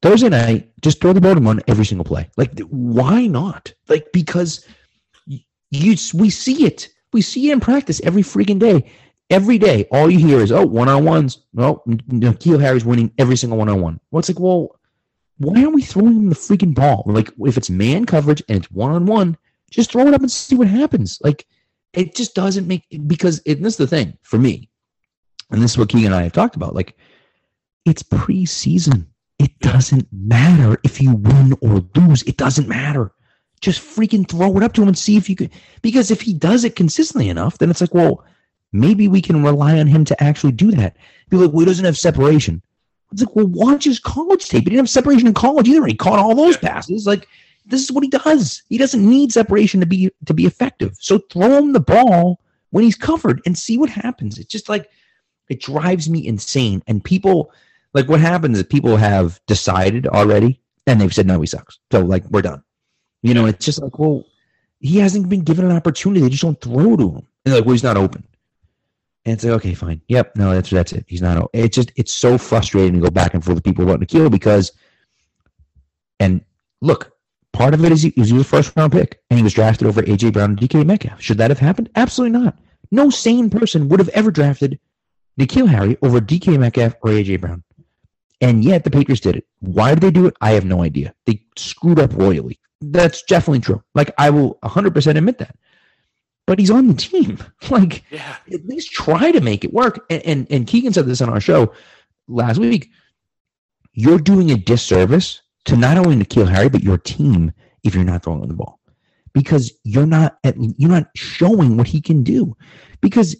Thursday night, just throw the ball to him on every single play. Like, why not? Like, because you, we see it. We see it in practice every freaking day. Every day, all you hear is, oh, one on ones. No, oh, N'Keal Harry's winning every single one on one. Well, it's like, well, why aren't we throwing him the freaking ball? Like, if it's man coverage and it's one on one, just throw it up and see what happens. Like, it just doesn't make because it, this is the thing for me, and this is what Keegan and I have talked about. Like, it's preseason. It doesn't matter if you win or lose. It doesn't matter just freaking throw it up to him and see if you could. Because if he does it consistently enough, then it's like, well, maybe we can rely on him to actually do that. Be like, well, he doesn't have separation. It's like, well, watch his college tape. He didn't have separation in college either. He caught all those passes. Like, this is what he does. He doesn't need separation to be to be effective. So throw him the ball when he's covered and see what happens. It's just like it drives me insane. And people like what happens is people have decided already and they've said no, he sucks. So like we're done. You know, it's just like, well, he hasn't been given an opportunity. They just don't throw to him. And like, well, he's not open. And it's like, okay, fine. Yep, no, that's that's it. He's not. Open. It's just it's so frustrating to go back and forth with people about N'Keal because, and look, part of it is he, he was a first round pick and he was drafted over AJ Brown and DK Metcalf. Should that have happened? Absolutely not. No sane person would have ever drafted N'Keal Harry over DK Metcalf or AJ Brown. And yet the Patriots did it. Why did they do it? I have no idea. They screwed up royally. That's definitely true. Like I will 100% admit that. But he's on the team. Like yeah. at least try to make it work. And, and and Keegan said this on our show last week. You're doing a disservice to not only N'Keal Harry but your team if you're not throwing the ball because you're not at, you're not showing what he can do. Because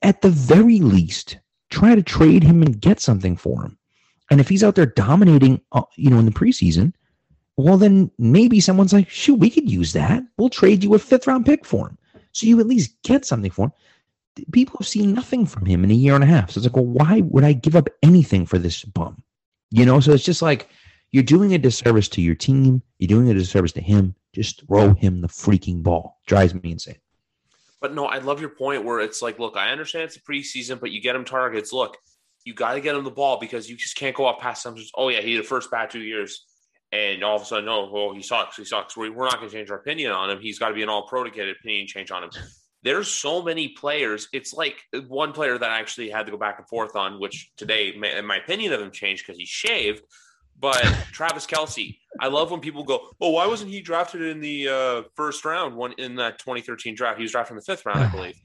at the very least, try to trade him and get something for him. And if he's out there dominating, uh, you know, in the preseason, well, then maybe someone's like, shoot, we could use that. We'll trade you a fifth round pick for him. So you at least get something for him. People have seen nothing from him in a year and a half. So it's like, well, why would I give up anything for this bum? You know, so it's just like you're doing a disservice to your team. You're doing a disservice to him. Just throw him the freaking ball. Drives me insane. But no, I love your point where it's like, look, I understand it's a preseason, but you get him targets. Look, you got to get him the ball because you just can't go up past some. Oh yeah, he had the first bad two years and all of a sudden, oh, well, he sucks. He sucks. We're not going to change our opinion on him. He's got to be an all pro to get an opinion change on him. There's so many players. It's like one player that I actually had to go back and forth on, which today, in my opinion of him, changed because he shaved. But Travis Kelce, I love when people go, "Oh, why wasn't he drafted in the uh, first round? One in that 2013 draft, he was drafted in the fifth round, I believe."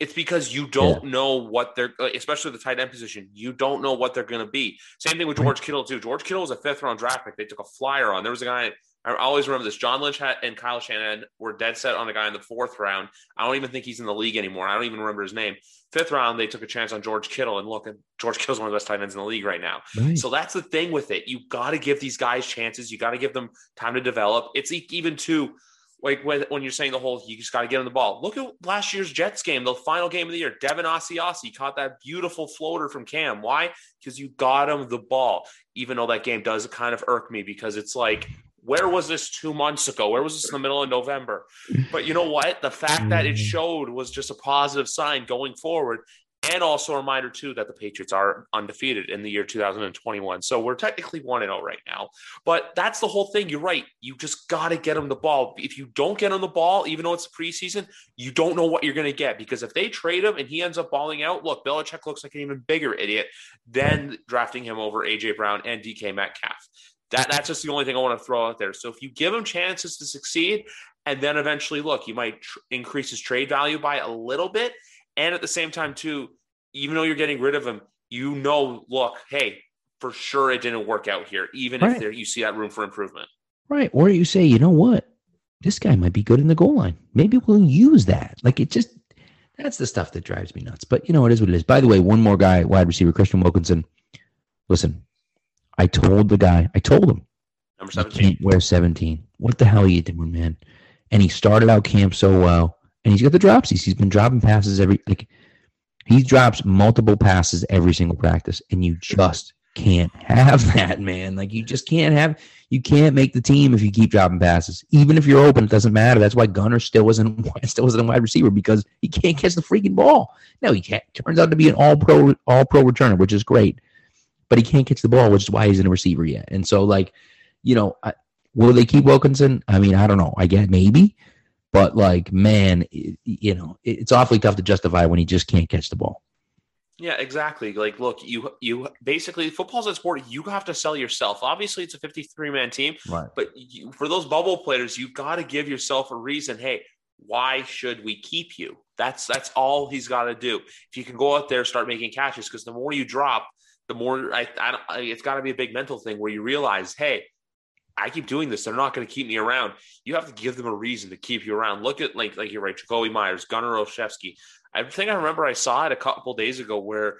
It's because you don't yeah. know what they're, uh, especially the tight end position. You don't know what they're going to be. Same thing with George Kittle too. George Kittle was a fifth round draft pick. They took a flyer on. There was a guy I always remember this. John Lynch and Kyle Shanahan were dead set on a guy in the fourth round. I don't even think he's in the league anymore. I don't even remember his name. Fifth round, they took a chance on George Kittle, and look, George Kittle's one of the best tight ends in the league right now. Right. So that's the thing with it. You got to give these guys chances. You got to give them time to develop. It's even to like when, when you're saying the whole, you just got to get him the ball. Look at last year's Jets game, the final game of the year. Devin Asiasi caught that beautiful floater from Cam. Why? Because you got him the ball. Even though that game does kind of irk me because it's like, where was this two months ago? Where was this in the middle of November? But you know what? The fact that it mm. showed was just a positive sign going forward. And also a reminder too that the Patriots are undefeated in the year 2021. So we're technically 1 0 right now. But that's the whole thing. You're right. You just got to get them the ball. If you don't get them the ball, even though it's preseason, you don't know what you're going to get. Because if they trade him and he ends up balling out, look, Belichick looks like an even bigger idiot than drafting him over AJ Brown and DK Metcalf. That that's just the only thing I want to throw out there. So if you give him chances to succeed, and then eventually look, you might tr- increase his trade value by a little bit, and at the same time too, even though you're getting rid of him, you know, look, hey, for sure it didn't work out here, even right. if there you see that room for improvement. Right. Or you say, you know what, this guy might be good in the goal line. Maybe we'll use that. Like it just that's the stuff that drives me nuts. But you know, it is what it is. By the way, one more guy, wide receiver, Kristian Wilkerson. Listen, I told the guy, I told him, number 17. can't wear 17. What the hell are you doing, man? And he started out camp so well, and he's got the dropsies. He's been dropping passes every, like, he drops multiple passes every single practice, and you just can't have that, man. Like, you just can't have, you can't make the team if you keep dropping passes. Even if you're open, it doesn't matter. That's why Gunner still wasn't, still wasn't a wide receiver because he can't catch the freaking ball. No, he can't. Turns out to be an all pro, all pro returner, which is great but he can't catch the ball, which is why he's in a receiver yet. And so, like, you know, I, will they keep Wilkerson? I mean, I don't know. I get maybe, but like, man, it, you know, it, it's awfully tough to justify when he just can't catch the ball. Yeah, exactly. Like, look, you you basically football's a sport. You have to sell yourself. Obviously, it's a fifty-three man team, right? But you, for those bubble players, you've got to give yourself a reason. Hey, why should we keep you? That's that's all he's got to do. If you can go out there, start making catches, because the more you drop, the more I, I it's got to be a big mental thing where you realize, hey, I keep doing this. They're not going to keep me around. You have to give them a reason to keep you around. Look at like like you're right, Jakobi Meyers, Gunner Olszewski. I think I remember I saw it a couple days ago where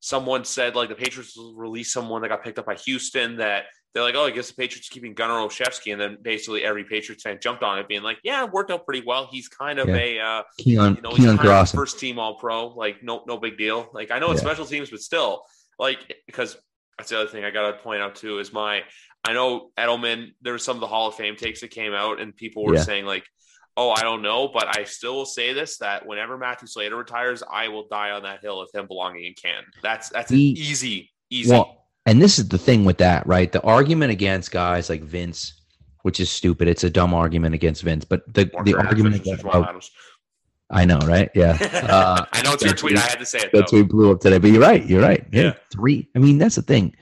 someone said like the Patriots released someone that got picked up by Houston that they're like, oh, I guess the Patriots keeping Gunner Olszewski, and then basically every Patriots fan jumped on it, being like, yeah, it worked out pretty well. He's kind of yeah. a uh, Keon, you know, he's kind of first team All Pro, like no no big deal. Like I know it's yeah. special teams, but still, like because that's the other thing I got to point out too is my I know Edelman. There was some of the Hall of Fame takes that came out, and people were yeah. saying like, "Oh, I don't know," but I still will say this: that whenever Matthew Slater retires, I will die on that hill of him belonging in Canton. That's that's he, easy, easy. Well, and this is the thing with that, right? The argument against guys like Vince, which is stupid. It's a dumb argument against Vince, but the the argument against I know, right? Yeah. Uh, I know it's your tweet. I had to say it. That's we blew up today. But you're right. You're right. Yeah. Three. I mean, that's the thing.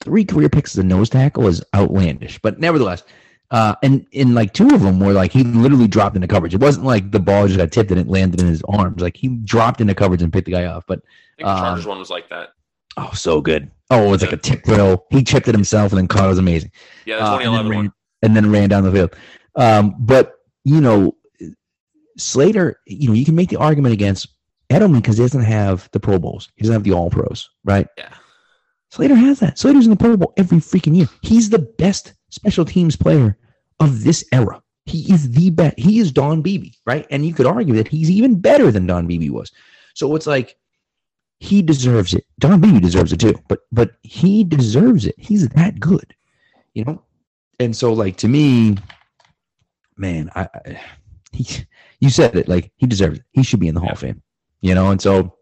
Three career picks as a nose tackle is outlandish. But nevertheless, uh, and in like two of them were like he literally dropped into coverage. It wasn't like the ball just got tipped and it landed in his arms. Like he dropped into coverage and picked the guy off. But I the Chargers um, one was like that. Oh, so good. Oh, it was yeah. like a tip throw. He chipped it himself and then caught. It was amazing. Yeah, the 2011 uh, and, then ran, one. and then ran down the field. Um, but you know, Slater, you know, you can make the argument against Edelman because he doesn't have the Pro Bowls. He doesn't have the All Pros, right? Yeah. Slater has that. Slater's in the Pro Bowl every freaking year. He's the best special teams player of this era. He is the best. He is Don Beebe, right? And you could argue that he's even better than Don Beebe was. So it's like he deserves it. Don Beebe deserves it too, but but he deserves it. He's that good, you know. And so, like to me, man, I, I he you said it. Like he deserves it. He should be in the Hall yeah. of Fame. You know, and so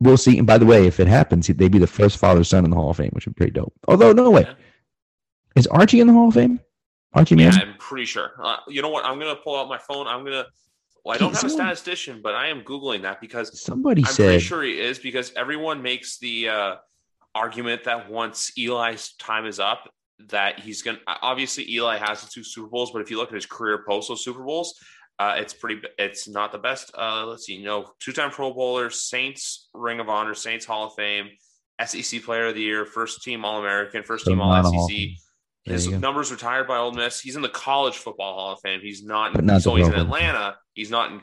we'll see. And by the way, if it happens, they'd be the first father son in the Hall of Fame, which would be pretty dope. Although, no way, yeah. is Archie in the Hall of Fame? Archie Yeah, Man? I'm pretty sure. Uh, you know what? I'm gonna pull out my phone. I'm gonna. Well, I don't have a statistician, but I am googling that because somebody I'm said. pretty sure he is because everyone makes the uh, argument that once Eli's time is up, that he's going to obviously Eli has the two Super Bowls, but if you look at his career post those Super Bowls, uh, it's pretty. It's not the best. Uh, let's see. You know, two-time Pro Bowler, Saints Ring of Honor, Saints Hall of Fame, SEC Player of the Year, first team All American, first team All SEC. his numbers retired by Ole Miss. He's in the College Football Hall of Fame. He's not. But not so he's in Atlanta. He's not in.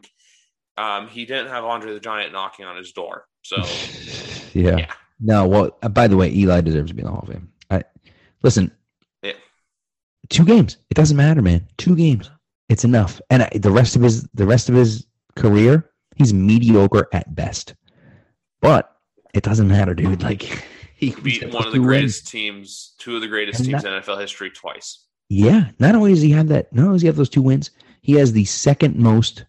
Um, he didn't have Andre the Giant knocking on his door. So, yeah. yeah. No. Well, uh, by the way, Eli deserves to be in the Hall of Fame. I listen. Yeah. Two games. It doesn't matter, man. Two games. It's enough. And I, the rest of his the rest of his career, he's mediocre at best. But it doesn't matter, dude. Like he beat one of the greatest wins. teams, two of the greatest and teams not, in NFL history twice. Yeah. Not only does he have that, not only does he have those two wins, he has the second most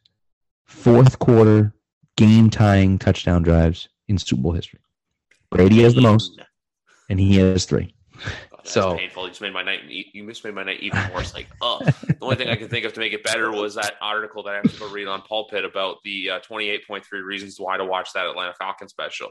fourth quarter game tying touchdown drives in Super Bowl history. Brady has the most, and he has three. Oh, so painful. You just made my night. You just made my night even worse. Like, oh, the only thing I can think of to make it better was that article that I have to go read on Pulpit about the uh, twenty-eight point three reasons why to watch that Atlanta Falcons special.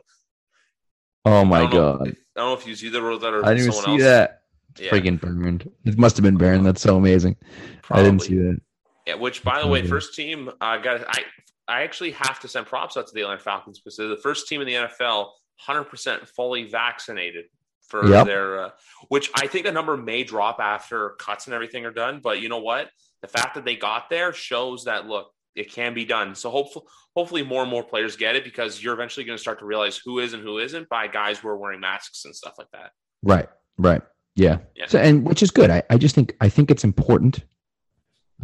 Oh my I god! Know, I don't know if you see the wrote that or I didn't see else. that. Yeah. Freaking burned. It must have been burned. That's so amazing. Probably. I didn't see that. Yeah. Which, by the way, first team. I uh, got. I I actually have to send props out to the Atlanta Falcons because they're the first team in the NFL 100% fully vaccinated for yep. their. Uh, which I think the number may drop after cuts and everything are done. But you know what? The fact that they got there shows that look, it can be done. So hopefully, hopefully more and more players get it because you're eventually going to start to realize who is and who isn't by guys who are wearing masks and stuff like that. Right. Right. Yeah. yeah. So, and which is good. I, I just think I think it's important.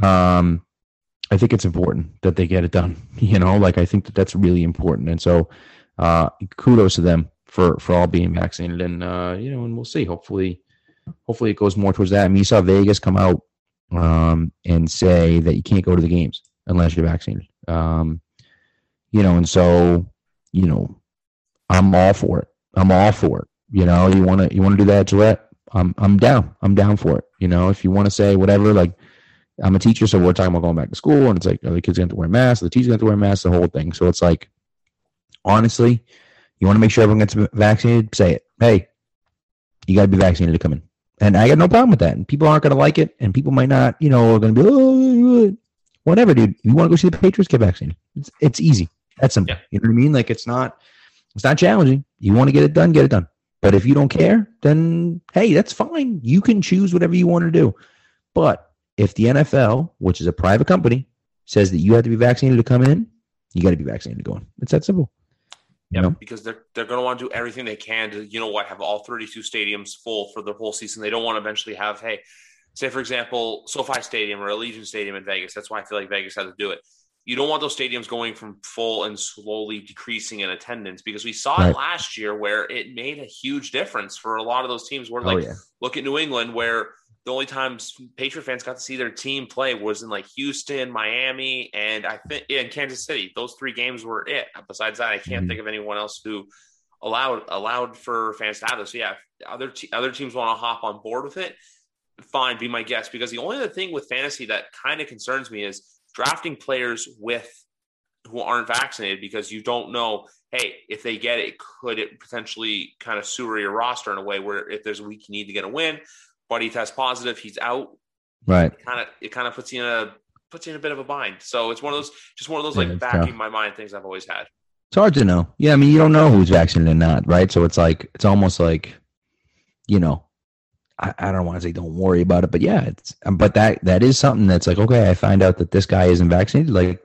Um, I think it's important that they get it done. You know, like I think that that's really important. And so, uh, kudos to them for for all being vaccinated. And uh, you know, and we'll see. Hopefully, hopefully it goes more towards that. I mean, you saw Vegas come out um, and say that you can't go to the games unless you're vaccinated. Um, you know, and so, you know, I'm all for it. I'm all for it. You know, you want to you want to do that, Gillette? I'm I'm down. I'm down for it. You know, if you want to say whatever, like I'm a teacher, so we're talking about going back to school, and it's like are the kids going to wear masks? The teachers going to wear masks? The whole thing. So it's like, honestly, you want to make sure everyone gets vaccinated. Say it. Hey, you got to be vaccinated to come in, and I got no problem with that. And people aren't going to like it, and people might not, you know, are going to be oh, whatever, dude. You want to go see the Patriots? Get vaccinated. It's it's easy. That's simple. Yeah. You know what I mean? Like it's not it's not challenging. You want to get it done, get it done. But if you don't care, then hey, that's fine. You can choose whatever you want to do. But if the NFL, which is a private company, says that you have to be vaccinated to come in, you got to be vaccinated to go in. It's that simple. Yeah, you know? because they're they're going to want to do everything they can to you know what have all 32 stadiums full for the whole season. They don't want to eventually have hey, say for example, SoFi Stadium or Allegiant Stadium in Vegas. That's why I feel like Vegas had to do it. You don't want those stadiums going from full and slowly decreasing in attendance because we saw right. it last year where it made a huge difference for a lot of those teams. Where oh, like, yeah. look at New England, where the only times Patriot fans got to see their team play was in like Houston, Miami, and I think in Kansas City. Those three games were it. Besides that, I can't mm-hmm. think of anyone else who allowed allowed for fans to have this. So yeah, other other teams want to hop on board with it. Fine, be my guest. Because the only other thing with fantasy that kind of concerns me is drafting players with who aren't vaccinated because you don't know. Hey, if they get it, could it potentially kind of sewer your roster in a way where if there's a week you need to get a win, he tests positive, he's out. Right. Kind of it kind of puts you in a puts you in a bit of a bind. So it's one of those just one of those like yeah, back in my mind things I've always had. It's hard to know. Yeah, I mean you don't know who's vaccinated or not, right? So it's like it's almost like, you know, I, I don't want to say don't worry about it, but yeah, it's um, but that that is something that's like okay, I find out that this guy isn't vaccinated. Like,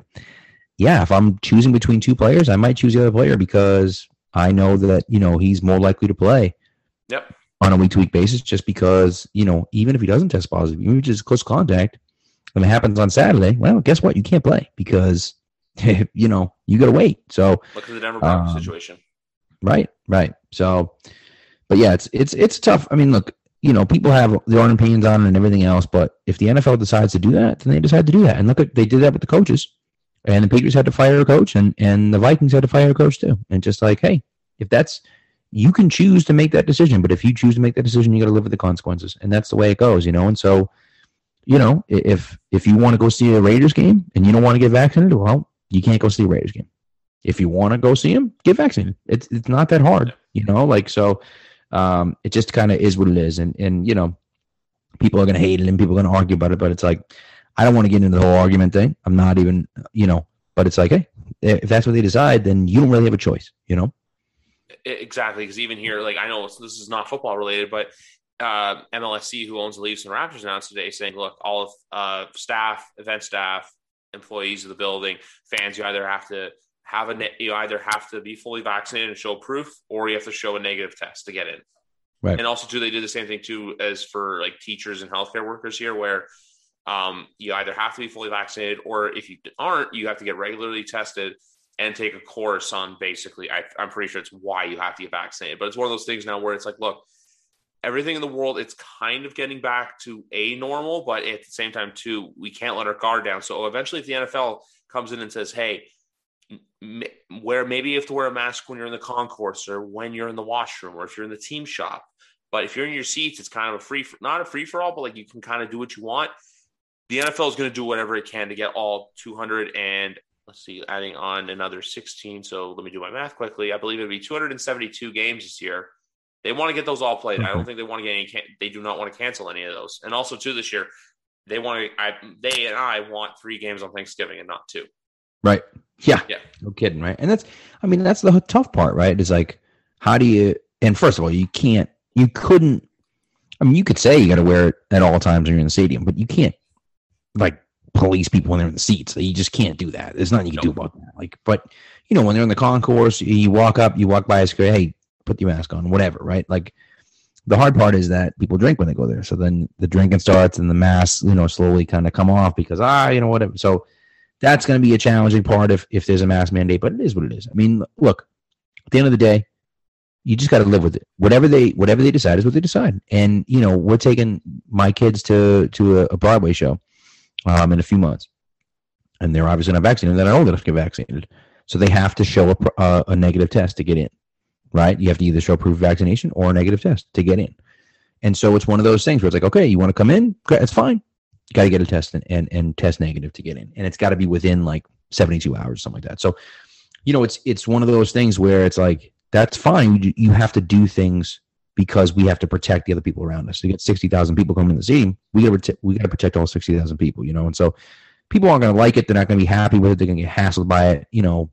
yeah, if I'm choosing between two players, I might choose the other player because I know that you know he's more likely to play. Yep on a week to week basis just because, you know, even if he doesn't test positive, even if it's close contact and it happens on Saturday, well, guess what? You can't play because, you know, you got to wait. So look at the Denver Broncos um, situation. Right, right. So, but yeah, it's, it's, it's tough. I mean, look, you know, people have their own opinions on it and everything else, but if the NFL decides to do that, then they decide to do that. And look at, they did that with the coaches. And the Patriots had to fire a coach and, and the Vikings had to fire a coach too. And just like, hey, if that's you can choose to make that decision, but if you choose to make that decision, you got to live with the consequences, and that's the way it goes, you know. And so, you know, if if you want to go see a Raiders game and you don't want to get vaccinated, well, you can't go see a Raiders game. If you want to go see them, get vaccinated. It's it's not that hard, you know. Like so, um, it just kind of is what it is, and and you know, people are gonna hate it and people are gonna argue about it, but it's like I don't want to get into the whole argument thing. I'm not even, you know, but it's like, hey, if that's what they decide, then you don't really have a choice, you know. Exactly, because even here, like I know this is not football related, but uh, MLSE, who owns the Leafs and Raptors, announced today saying, look, all of uh, staff, event staff, employees of the building, fans, you either have to have a you either have to be fully vaccinated and show proof, or you have to show a negative test to get in. Right. And also, too, they did the same thing too as for like teachers and healthcare workers here, where um, you either have to be fully vaccinated, or if you aren't, you have to get regularly tested and take a course on basically. I, I'm pretty sure it's why you have to get vaccinated, but it's one of those things now where it's like, look, everything in the world, it's kind of getting back to a normal, but at the same time, too, we can't let our guard down. So eventually, if the NFL comes in and says, "Hey," where maybe you have to wear a mask when you're in the concourse or when you're in the washroom or if you're in the team shop but if you're in your seats, it's kind of a free, not a free for all, but like you can kind of do what you want. The NFL is going to do whatever it can to get all 200 and let's see, adding on another 16. So let me do my math quickly. I believe it'll be 272 games this year. They want to get those all played. I don't think they want to get any. They do not want to cancel any of those. And also, too, this year they want to. I, they and I want three games on Thanksgiving and not two. Right. Yeah. Yeah. No kidding. Right. And that's. I mean, that's the tough part, right? Is like, how do you? And first of all, you can't you couldn't. I mean, you could say you got to wear it at all times when you're in the stadium, but you can't like police people when they're in the seats. You just can't do that. There's nothing you can nope. do about that. Like, but you know, when they're in the concourse, you walk up, you walk by a screen, hey, put your mask on, whatever, right? Like, the hard part is that people drink when they go there. So then the drinking starts and the masks, you know, slowly kind of come off because ah, you know, whatever. So that's going to be a challenging part if if there's a mask mandate. But it is what it is. I mean, look, at the end of the day, you just got to live with it. Whatever they whatever they decide is what they decide. And you know, we're taking my kids to to a, a Broadway show um, in a few months, and they're obviously not vaccinated. They're not old enough to get vaccinated, so they have to show a, a, a negative test to get in. Right? You have to either show proof of vaccination or a negative test to get in. And so it's one of those things where it's like, okay, you want to come in? It's fine. You got to get a test and, and, and test negative to get in, and it's got to be within like 72 hours, something like that. So, you know, it's it's one of those things where it's like that's fine. You, you, have to do things because we have to protect the other people around us. To get sixty thousand people coming to the stadium, we got to we got to protect all sixty thousand people. You know, and so people aren't going to like it. They're not going to be happy with it. They're going to get hassled by it. You know,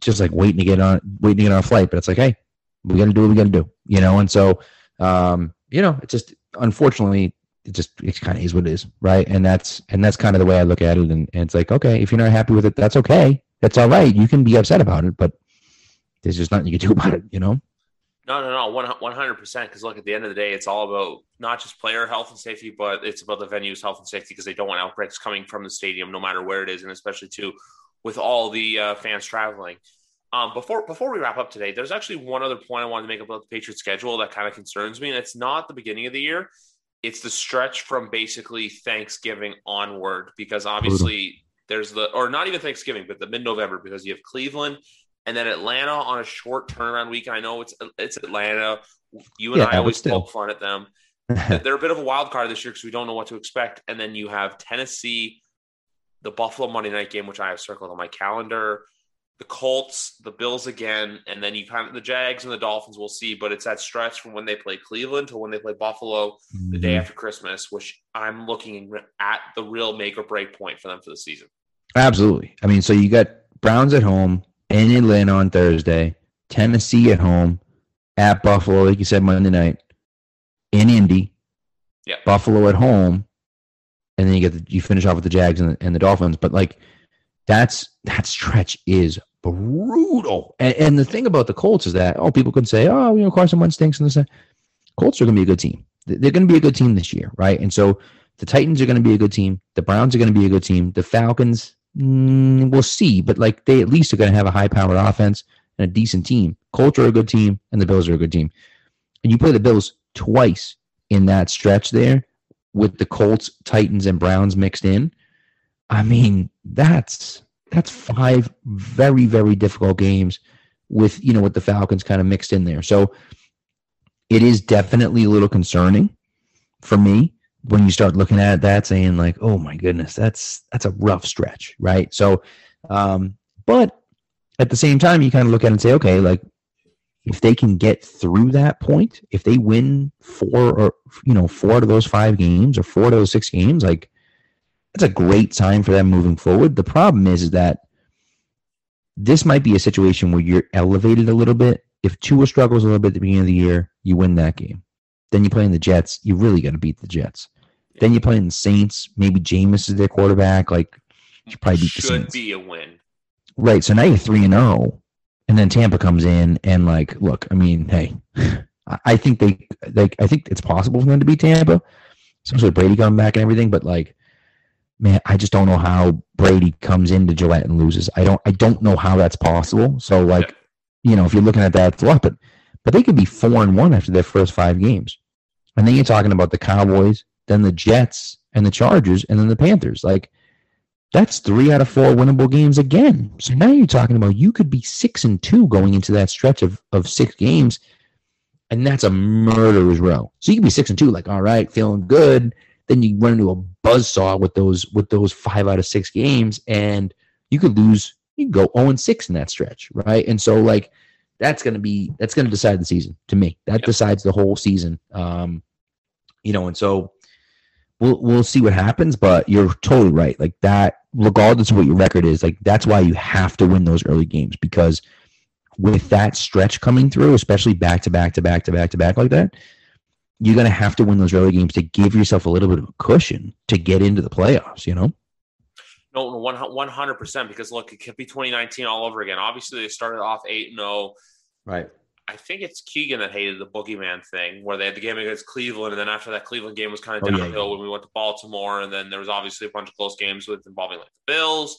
just like waiting to get on waiting to get on a flight. But it's like, hey, we got to do what we got to do. You know, and so um, you know, it's just unfortunately it just it kind of is what it is, right? And that's and that's kind of the way I look at it. And, and it's like, okay, if you're not happy with it, that's okay. That's all right. You can be upset about it, but there's just nothing you can do about it, you know? No, no, no, one hundred percent. Because look, at the end of the day, it's all about not just player health and safety, but it's about the venue's health and safety because they don't want outbreaks coming from the stadium, no matter where it is, and especially too with all the uh, fans traveling. Um, before before we wrap up today, there's actually one other point I wanted to make about the Patriots schedule that kind of concerns me, and it's not the beginning of the year; it's the stretch from basically Thanksgiving onward, because obviously there's the or not even Thanksgiving, but the mid November because you have Cleveland and then Atlanta on a short turnaround week. I know it's it's Atlanta. You and yeah, I always poke fun at them. They're a bit of a wild card this year because we don't know what to expect. And then you have Tennessee, the Buffalo Monday night game, which I have circled on my calendar, the Colts, the Bills again, and then you kind of the Jags and the Dolphins. We'll see, but it's that stretch from when they play Cleveland to when they play Buffalo mm-hmm. the day mm-hmm. after Christmas, which I'm looking at the real make or break point for them for the season. Absolutely. I mean, so you got Browns at home, in Atlanta on Thursday, Tennessee at home, at Buffalo, like you said, Monday night, in Indy, yeah. Buffalo at home, and then you get the, you finish off with the Jags and the, and the Dolphins. But like that's that stretch is brutal. And, and, the thing about the Colts is that oh, people could say oh, you know, Carson Wentz stinks and this. Colts are going to be a good team. They're going to be a good team this year, right? And so the Titans are going to be a good team. The Browns are going to be a good team. The Falcons, Mm, we'll see, but like they at least are going to have a high powered offense and a decent team. Colts are a good team, and the Bills are a good team. And you play the Bills twice in that stretch there with the Colts, Titans, and Browns mixed in. I mean, that's that's five very very difficult games with you know with the Falcons kind of mixed in there. So it is definitely a little concerning for me when you start looking at that saying like oh my goodness that's that's a rough stretch right so um but at the same time you kind of look at it and say okay like if they can get through that point if they win four or you know four of those five games or four of those six games like that's a great sign for them moving forward the problem is, is that this might be a situation where you're elevated a little bit if Tua struggles a little bit at the beginning of the year you win that game Then you play in the Jets. You really got to beat the Jets. Then you play in the Saints. Maybe Jameis is their quarterback. Like you probably beat Should the Saints. be a win. Right. So now you're three and zero, and then Tampa comes in and like, look. I mean, hey, I- think they like. I think it's possible for them to beat Tampa, especially with Brady coming back and everything. But like, man, I just don't know how Brady comes into Gillette and loses. I don't. I don't know how that's possible. So like, you know, if you're looking at that, it's a lot. But but they could be four and one after their first five games, and then you're talking about the Cowboys, then the Jets, and the Chargers, and then the Panthers. Like that's three out of four winnable games again. So now you're talking about you could be six and two going into that stretch of, of six games, and that's a murderer's row. So you could be six and two, like all right, feeling good. Then you run into a buzzsaw with those with those five out of six games, and you could lose. You could go zero and six in that stretch, right? And so like that's gonna be that's gonna decide the season to me. That Yep. decides the whole season. Um, you know, and so we'll we'll see what happens. But you're totally right. Like that, regardless of what your record is, like that's why you have to win those early games because with that stretch coming through, especially back to back to back to back to back like that, you're gonna have to win those early games to give yourself a little bit of a cushion to get into the playoffs. You know? No, no, one one hundred percent. Because look, it could be 2019 all over again. Obviously, they started off eight and zero. Right. I think it's Keegan that hated the boogeyman thing, where they had the game against Cleveland, and then after that Cleveland game was kind of Oh, yeah, downhill when we went to Baltimore, and then there was obviously a bunch of close games with involving like the Bills,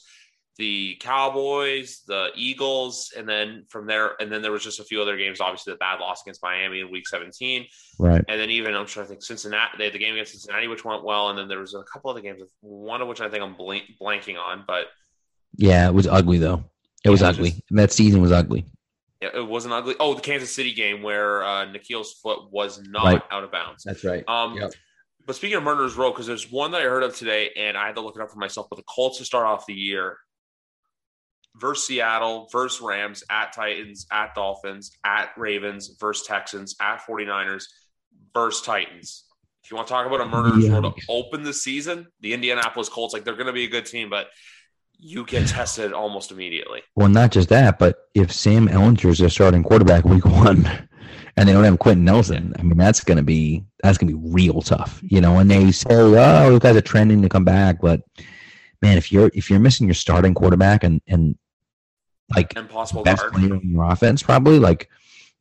the Cowboys, the Eagles, and then from there, and then there was just a few other games. Obviously, the bad loss against Miami in Week 17, Right. and then even I'm trying to think Cincinnati. They had the game against Cincinnati, which went well, and then there was a couple other games, one of which I think I'm blank, blanking on, but Yeah, it was ugly though. It was Yeah, ugly. just- that season was ugly. It it wasn't ugly. Oh, the Kansas City game where uh, N'Keal's foot was not Right. out of bounds. That's right. Um, Yep. But speaking of Murderers Row, because there's one that I heard of today, and I had to look it up for myself. But the Colts to start off the year versus Seattle, versus Rams, at Titans, at Dolphins, at Ravens, versus Texans, at 49ers, versus Titans. If you want to talk about a Murderers Row to open the season, the Indianapolis Colts, like they're going to be a good team, but you get tested almost immediately. Well, not just that, but if Sam Ehlinger's their starting quarterback week one, and they don't have Quenton Nelson, I mean that's gonna be that's gonna be real tough, you know. And they say, oh, those guys are trending to come back, but man, if you're if you're missing your starting quarterback and and like Impossible best guard. player in your offense, probably like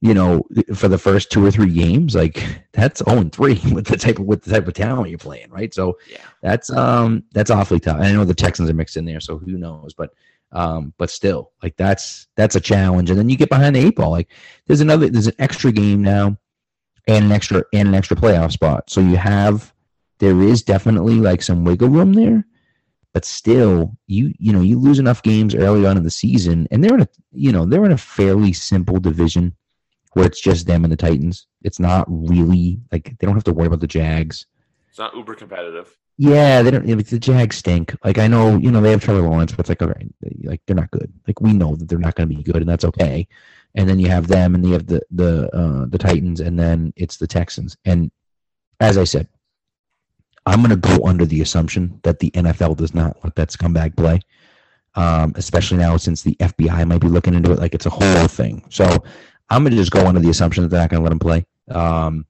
you know for the first two or three games, like that's zero and three with the type of with the type of talent you're playing, right? So Yeah. that's um that's awfully tough. I know the Texans are mixed in there, so who knows? But um, but still, like that's that's a challenge. And then you get behind the eight ball. Like there's another there's an extra game now and an extra and an extra playoff spot. So you have there is definitely like some wiggle room there. But still, you you know, you lose enough games early on in the season, and they're in a you know, they're in a fairly simple division where it's just them and the Titans. It's not really like they don't have to worry about the Jags. It's not uber competitive. Yeah, they don't. Like, the Jags stink. Like I know, you know, they have Trevor Lawrence, but it's like, all right, like they're not good. Like we know that they're not going to be good, and that's okay. And then you have them, and you have the the uh, the Titans, and then it's the Texans. And as I said, I'm going to go under the assumption that the NFL does not let that scumbag play, um, especially now since the FBI might be looking into it. Like it's a whole thing. So I'm going to just go under the assumption that they're not going to let him play. Um,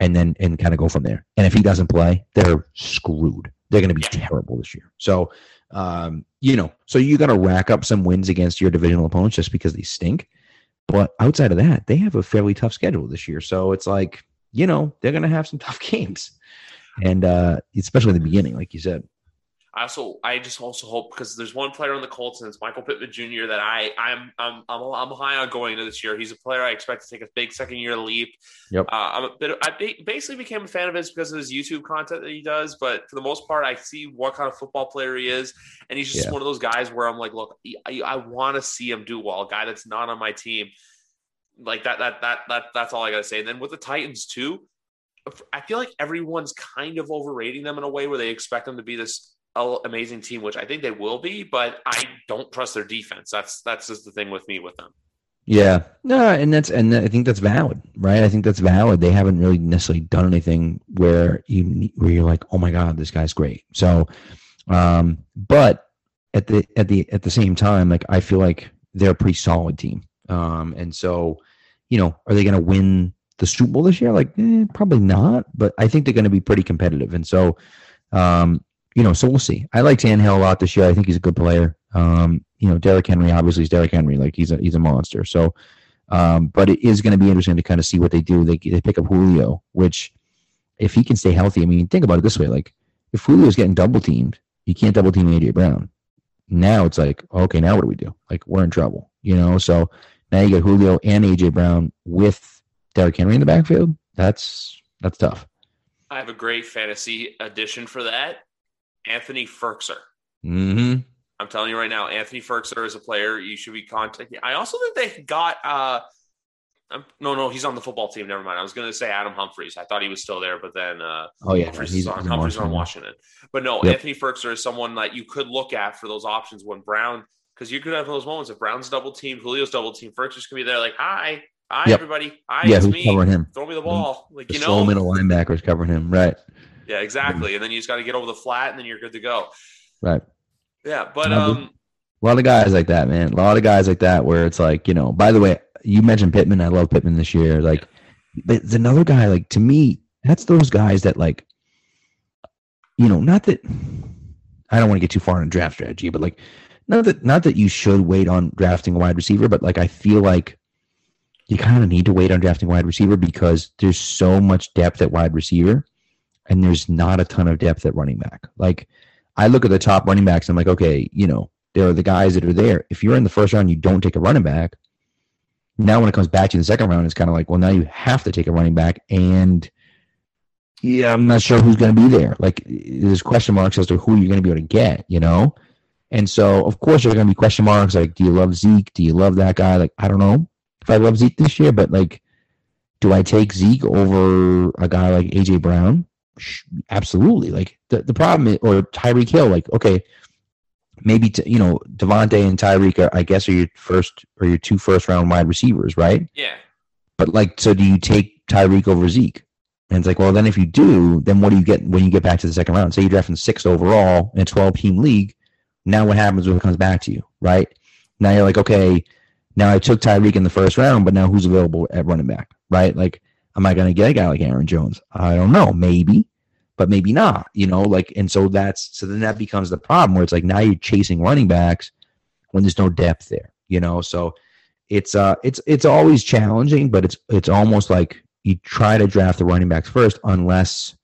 and then and kind of go from there. And if he doesn't play, they're screwed. They're going to be terrible this year. So, um, you know, so you got to rack up some wins against your divisional opponents just because they stink. But outside of that, they have a fairly tough schedule this year. So it's like, you know, they're going to have some tough games, and uh, especially in the beginning, like you said. I also, I just also hope because there's one player on the Colts and it's Michael Pittman Jr. that I, I'm, I'm, I'm, I'm high on going into this year. He's a player I expect to take a big second year leap. Yep. Uh, I'm a bit. I basically became a fan of his because of his YouTube content that he does. But for the most part, I see what kind of football player he is, and he's just Yeah. one of those guys where I'm like, look, I, I want to see him do well. A guy that's not on my team, like that, that, that, that. That's all I gotta say. And then with the Titans too. I feel like everyone's kind of overrating them in a way where they expect them to be this a- amazing team, which I think they will be, but I don't trust their defense. That's that's just the thing with me with them. Yeah, no, and that's and I think that's valid, right? I think that's valid. They haven't really necessarily done anything where you where you're like, oh my god, this guy's great. So, um, but at the at the at the same time, like I feel like they're a pretty solid team. Um, and so, you know, are they going to win the Super Bowl this year? Like, eh, probably not, but I think they're going to be pretty competitive. And so, um, you know, so we'll see. I like Tannehill a lot this year. I think he's a good player. Um, you know, Derrick Henry obviously is Derrick Henry. Like he's a he's a monster. So, um, but it is going to be interesting to kind of see what they do. They they pick up Julio, which if he can stay healthy, I mean, think about it this way: like if Julio's getting double teamed, you can't double team AJ Brown. Now it's like, okay, now what do we do? Like we're in trouble, you know. So now you get Julio and AJ Brown with Derrick Henry in the backfield. That's that's tough. I have a great fantasy addition for that. Anthony Firkser. Mm-hmm. I'm telling you right now, Anthony Firkser is a player you should be contacting. I also think they got uh um, no, no, he's on the football team. Never mind. I was going to say Adam Humphries. I thought he was still there, but then uh, oh yeah, Humphries he's on, Humphries on Washington. But no, yep. Anthony Firkser is someone that you could look at for those options when Brown, because you could have those moments if Brown's double team, Julio's double team, Firkser's going to be there like, hi, hi yep. everybody, hi, yeah, it's me, covering him. throw me the ball, like the you know, middle linebackers covering him, right? Yeah, exactly. And then you just got to get over the flat, and then you're good to go. Right. Yeah, but um, a lot of guys like that, man. A lot of guys like that, where it's like, you know. By the way, you mentioned Pittman. I love Pittman this year. Like, but it's another guy. Like to me, that's those guys that like, you know, not that I don't want to get too far in draft strategy, but like, not that not that you should wait on drafting a wide receiver, but like I feel like you kind of need to wait on drafting wide receiver because there's so much depth at wide receiver, and there's not a ton of depth at running back. Like, I look at the top running backs, I'm like, okay, you know, there are the guys that are there. If you're in the first round, you don't take a running back now when it comes back to the second round, it's kind of like, well, now you have to take a running back, and yeah, I'm not sure who's going to be there. Like, there's question marks as to who you're going to be able to get, you know. And so, of course, there's going to be question marks like, do you love Zeke? Do you love that guy? Like, I don't know if I love Zeke this year, but like, do I take Zeke over a guy like AJ Brown? Absolutely. Like the, the problem is, or Tyreek Hill, like, okay, maybe to, you know Davante and Tyreek, I guess, are your first or your two first round wide receivers, right? Yeah. But like, so do you take Tyreek over Zeke? And it's like, well, then if you do, then what do you get when you get back to the second round? Say you draft in sixth overall in a twelve team league. Now what happens when it comes back to you, right? Now you're like, okay, now I took Tyreek in the first round, but now who's available at running back, right? Like, am I going to get a guy like Aaron Jones? I don't know, maybe but maybe not, you know, like, and so that's, so then that becomes the problem where it's like now you're chasing running backs when there's no depth there, you know, so it's, uh, it's, it's always challenging, but it's, it's almost like you try to draft the running backs first unless,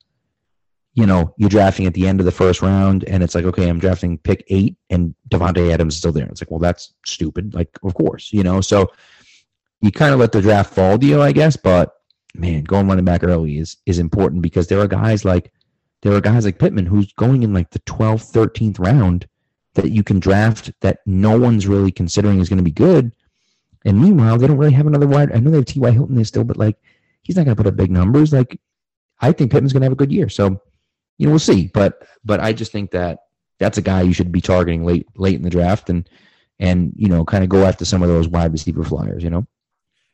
you know, you're drafting at the end of the first round and it's like, okay, I'm drafting pick eight and Davante Adams is still there. It's like, well, that's stupid. Like, of course, you know, so you kind of let the draft fall to you, I guess, but man, going running back early is, is important because there are guys like, there are guys like Pittman who's going in like the 12th, 13th round that you can draft that no one's really considering is going to be good. And meanwhile, they don't really have another wide. I know they have T.Y. Hilton there still, but like he's not going to put up big numbers. Like I think Pittman's going to have a good year. So, you know, we'll see. But but I just think that that's a guy you should be targeting late late in the draft and and you know kind of go after some of those wide receiver flyers. You know.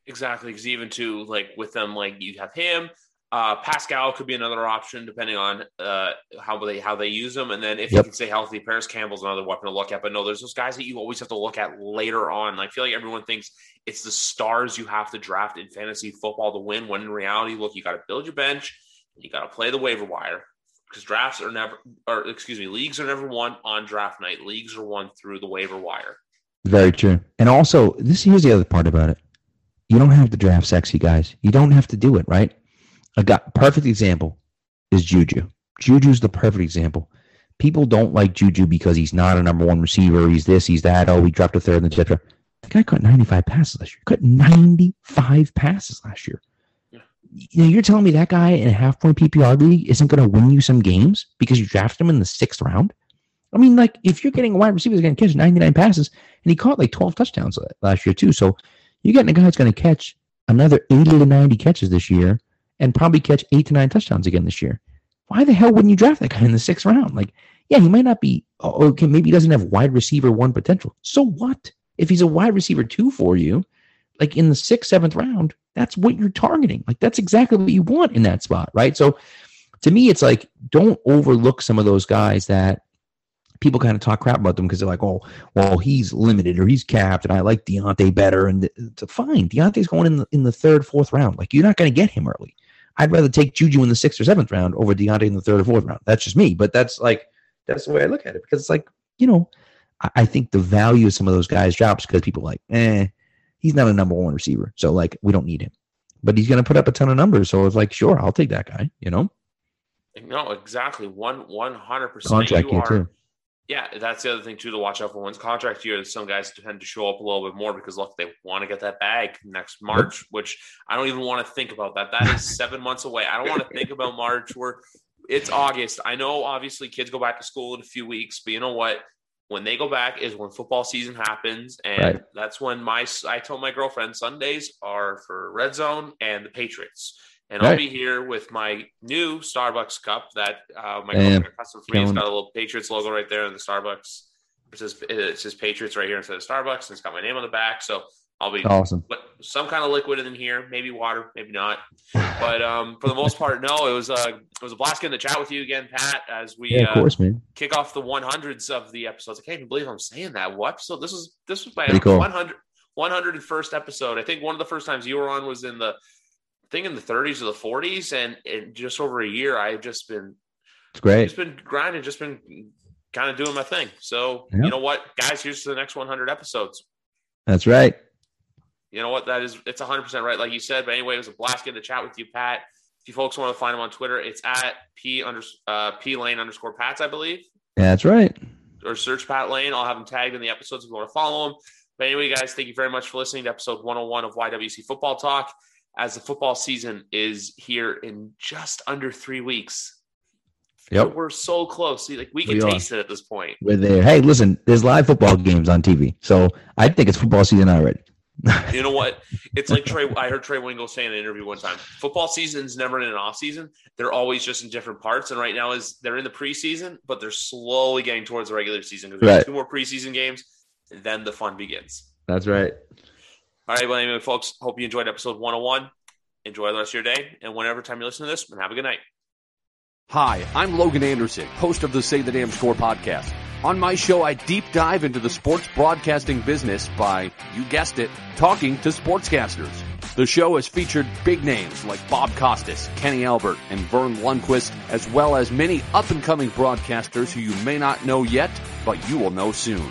Exactly, because even too like with them, like you have him, uh, Pascal could be another option depending on uh, how they how they use them, and then if yep. he can stay healthy, Parris Campbell's another weapon to look at. But no, there's those guys that you always have to look at later on. I feel like everyone thinks it's the stars you have to draft in fantasy football to win. When in reality, look, you got to build your bench, you got to play the waiver wire because drafts are never, or excuse me, leagues are never won on draft night. Leagues are won through the waiver wire. Very true. And also, this here's the other part about it. You don't have to draft sexy guys. You don't have to do it, right? A guy, perfect example is Juju. Juju's the perfect example. People don't like Juju because he's not a number one receiver. He's this, he's that. Oh, he dropped a third, etc. The guy caught 95 passes last year. Caught 95 passes last year. Yeah. You know, you're telling me that guy in a half point PPR league isn't going to win you some games because you drafted him in the sixth round? I mean, like, if you're getting a wide receiver that's going to catch 99 passes, and he caught like 12 touchdowns uh, last year, too. So you're getting a guy that's going to catch another 80 to 90 catches this year and probably catch eight to nine touchdowns again this year. Why the hell wouldn't you draft that guy in the sixth round? Like, yeah, he might not be, oh, okay, maybe he doesn't have wide receiver one potential. So what? If he's a wide receiver two for you, like in the sixth, seventh round, that's what you're targeting. Like, that's exactly what you want in that spot, right? So to me, it's like, don't overlook some of those guys that people kind of talk crap about them because they're like, oh, well, he's limited or he's capped, and I like Diontae better. And it's fine. Diontae's going in the, in the third, fourth round. Like, you're not going to get him early. I'd rather take Juju in the sixth or seventh round over Diontae in the third or fourth round. That's just me. But that's like, that's the way I look at it because it's like, you know, I, I think the value of some of those guys drops because people like, eh, he's not a number one receiver. So, like, we don't need him. But he's going to put up a ton of numbers. So it's like, sure, I'll take that guy, you know? No, exactly. One, 100%. Contract year, too yeah, that's the other thing too to watch out for. One's contract year, some guys tend to show up a little bit more because look, they want to get that bag next March, which I don't even want to think about that. That is seven months away. I don't want to think about March. We're it's August. I know obviously kids go back to school in a few weeks, but you know what? When they go back is when football season happens, and right. that's when my I told my girlfriend Sundays are for Red Zone and the Patriots. And. I'll be here with my new Starbucks cup that uh, my Damn. custom for me. It's got a little Patriots logo right there in the Starbucks. It says it says Patriots right here instead of Starbucks, and it's got my name on the back. So I'll be awesome. Some kind of liquid in here, maybe water, maybe not. But um, for the most part, no. It was a uh, it was a blast getting to chat with you again, Pat. As we yeah, of course, uh, man. kick off the 100s of the episodes. I can't even believe I'm saying that. What episode? This was this was my cool. 100 101st episode. I think one of the first times you were on was in the think in the 30s or the 40s, and in just over a year, I've just been it's great. Just been grinding, just been kind of doing my thing. So yep. you know what, guys, here's to the next 100 episodes. That's right. You know what? That is it's 100 percent right, like you said. But anyway, it was a blast getting to chat with you, Pat. If you folks want to find him on Twitter, it's at p under uh, p lane underscore pats, I believe. That's right. Or search Pat Lane. I'll have him tagged in the episodes if you want to follow him. But anyway, guys, thank you very much for listening to episode 101 of YWC Football Talk as the football season is here in just under three weeks. Yep. We're so close. See, like we can we taste it at this point. We're there. Hey, listen, there's live football games on TV. So I think it's football season already. you know what? It's like Trey. I heard Trey Wingo say in an interview one time. Football season's never in an off season. They're always just in different parts. And right now is they're in the preseason, but they're slowly getting towards the regular season because right. two more preseason games, then the fun begins. That's right. All right, well, anyway, folks, hope you enjoyed episode 101. Enjoy the rest of your day, and whenever time you listen to this, and have a good night. Hi, I'm Logan Anderson, host of the Say the Damn Score podcast. On my show, I deep dive into the sports broadcasting business by, you guessed it, talking to sportscasters. The show has featured big names like Bob Costas, Kenny Albert, and Verne Lundquist, as well as many up and coming broadcasters who you may not know yet, but you will know soon.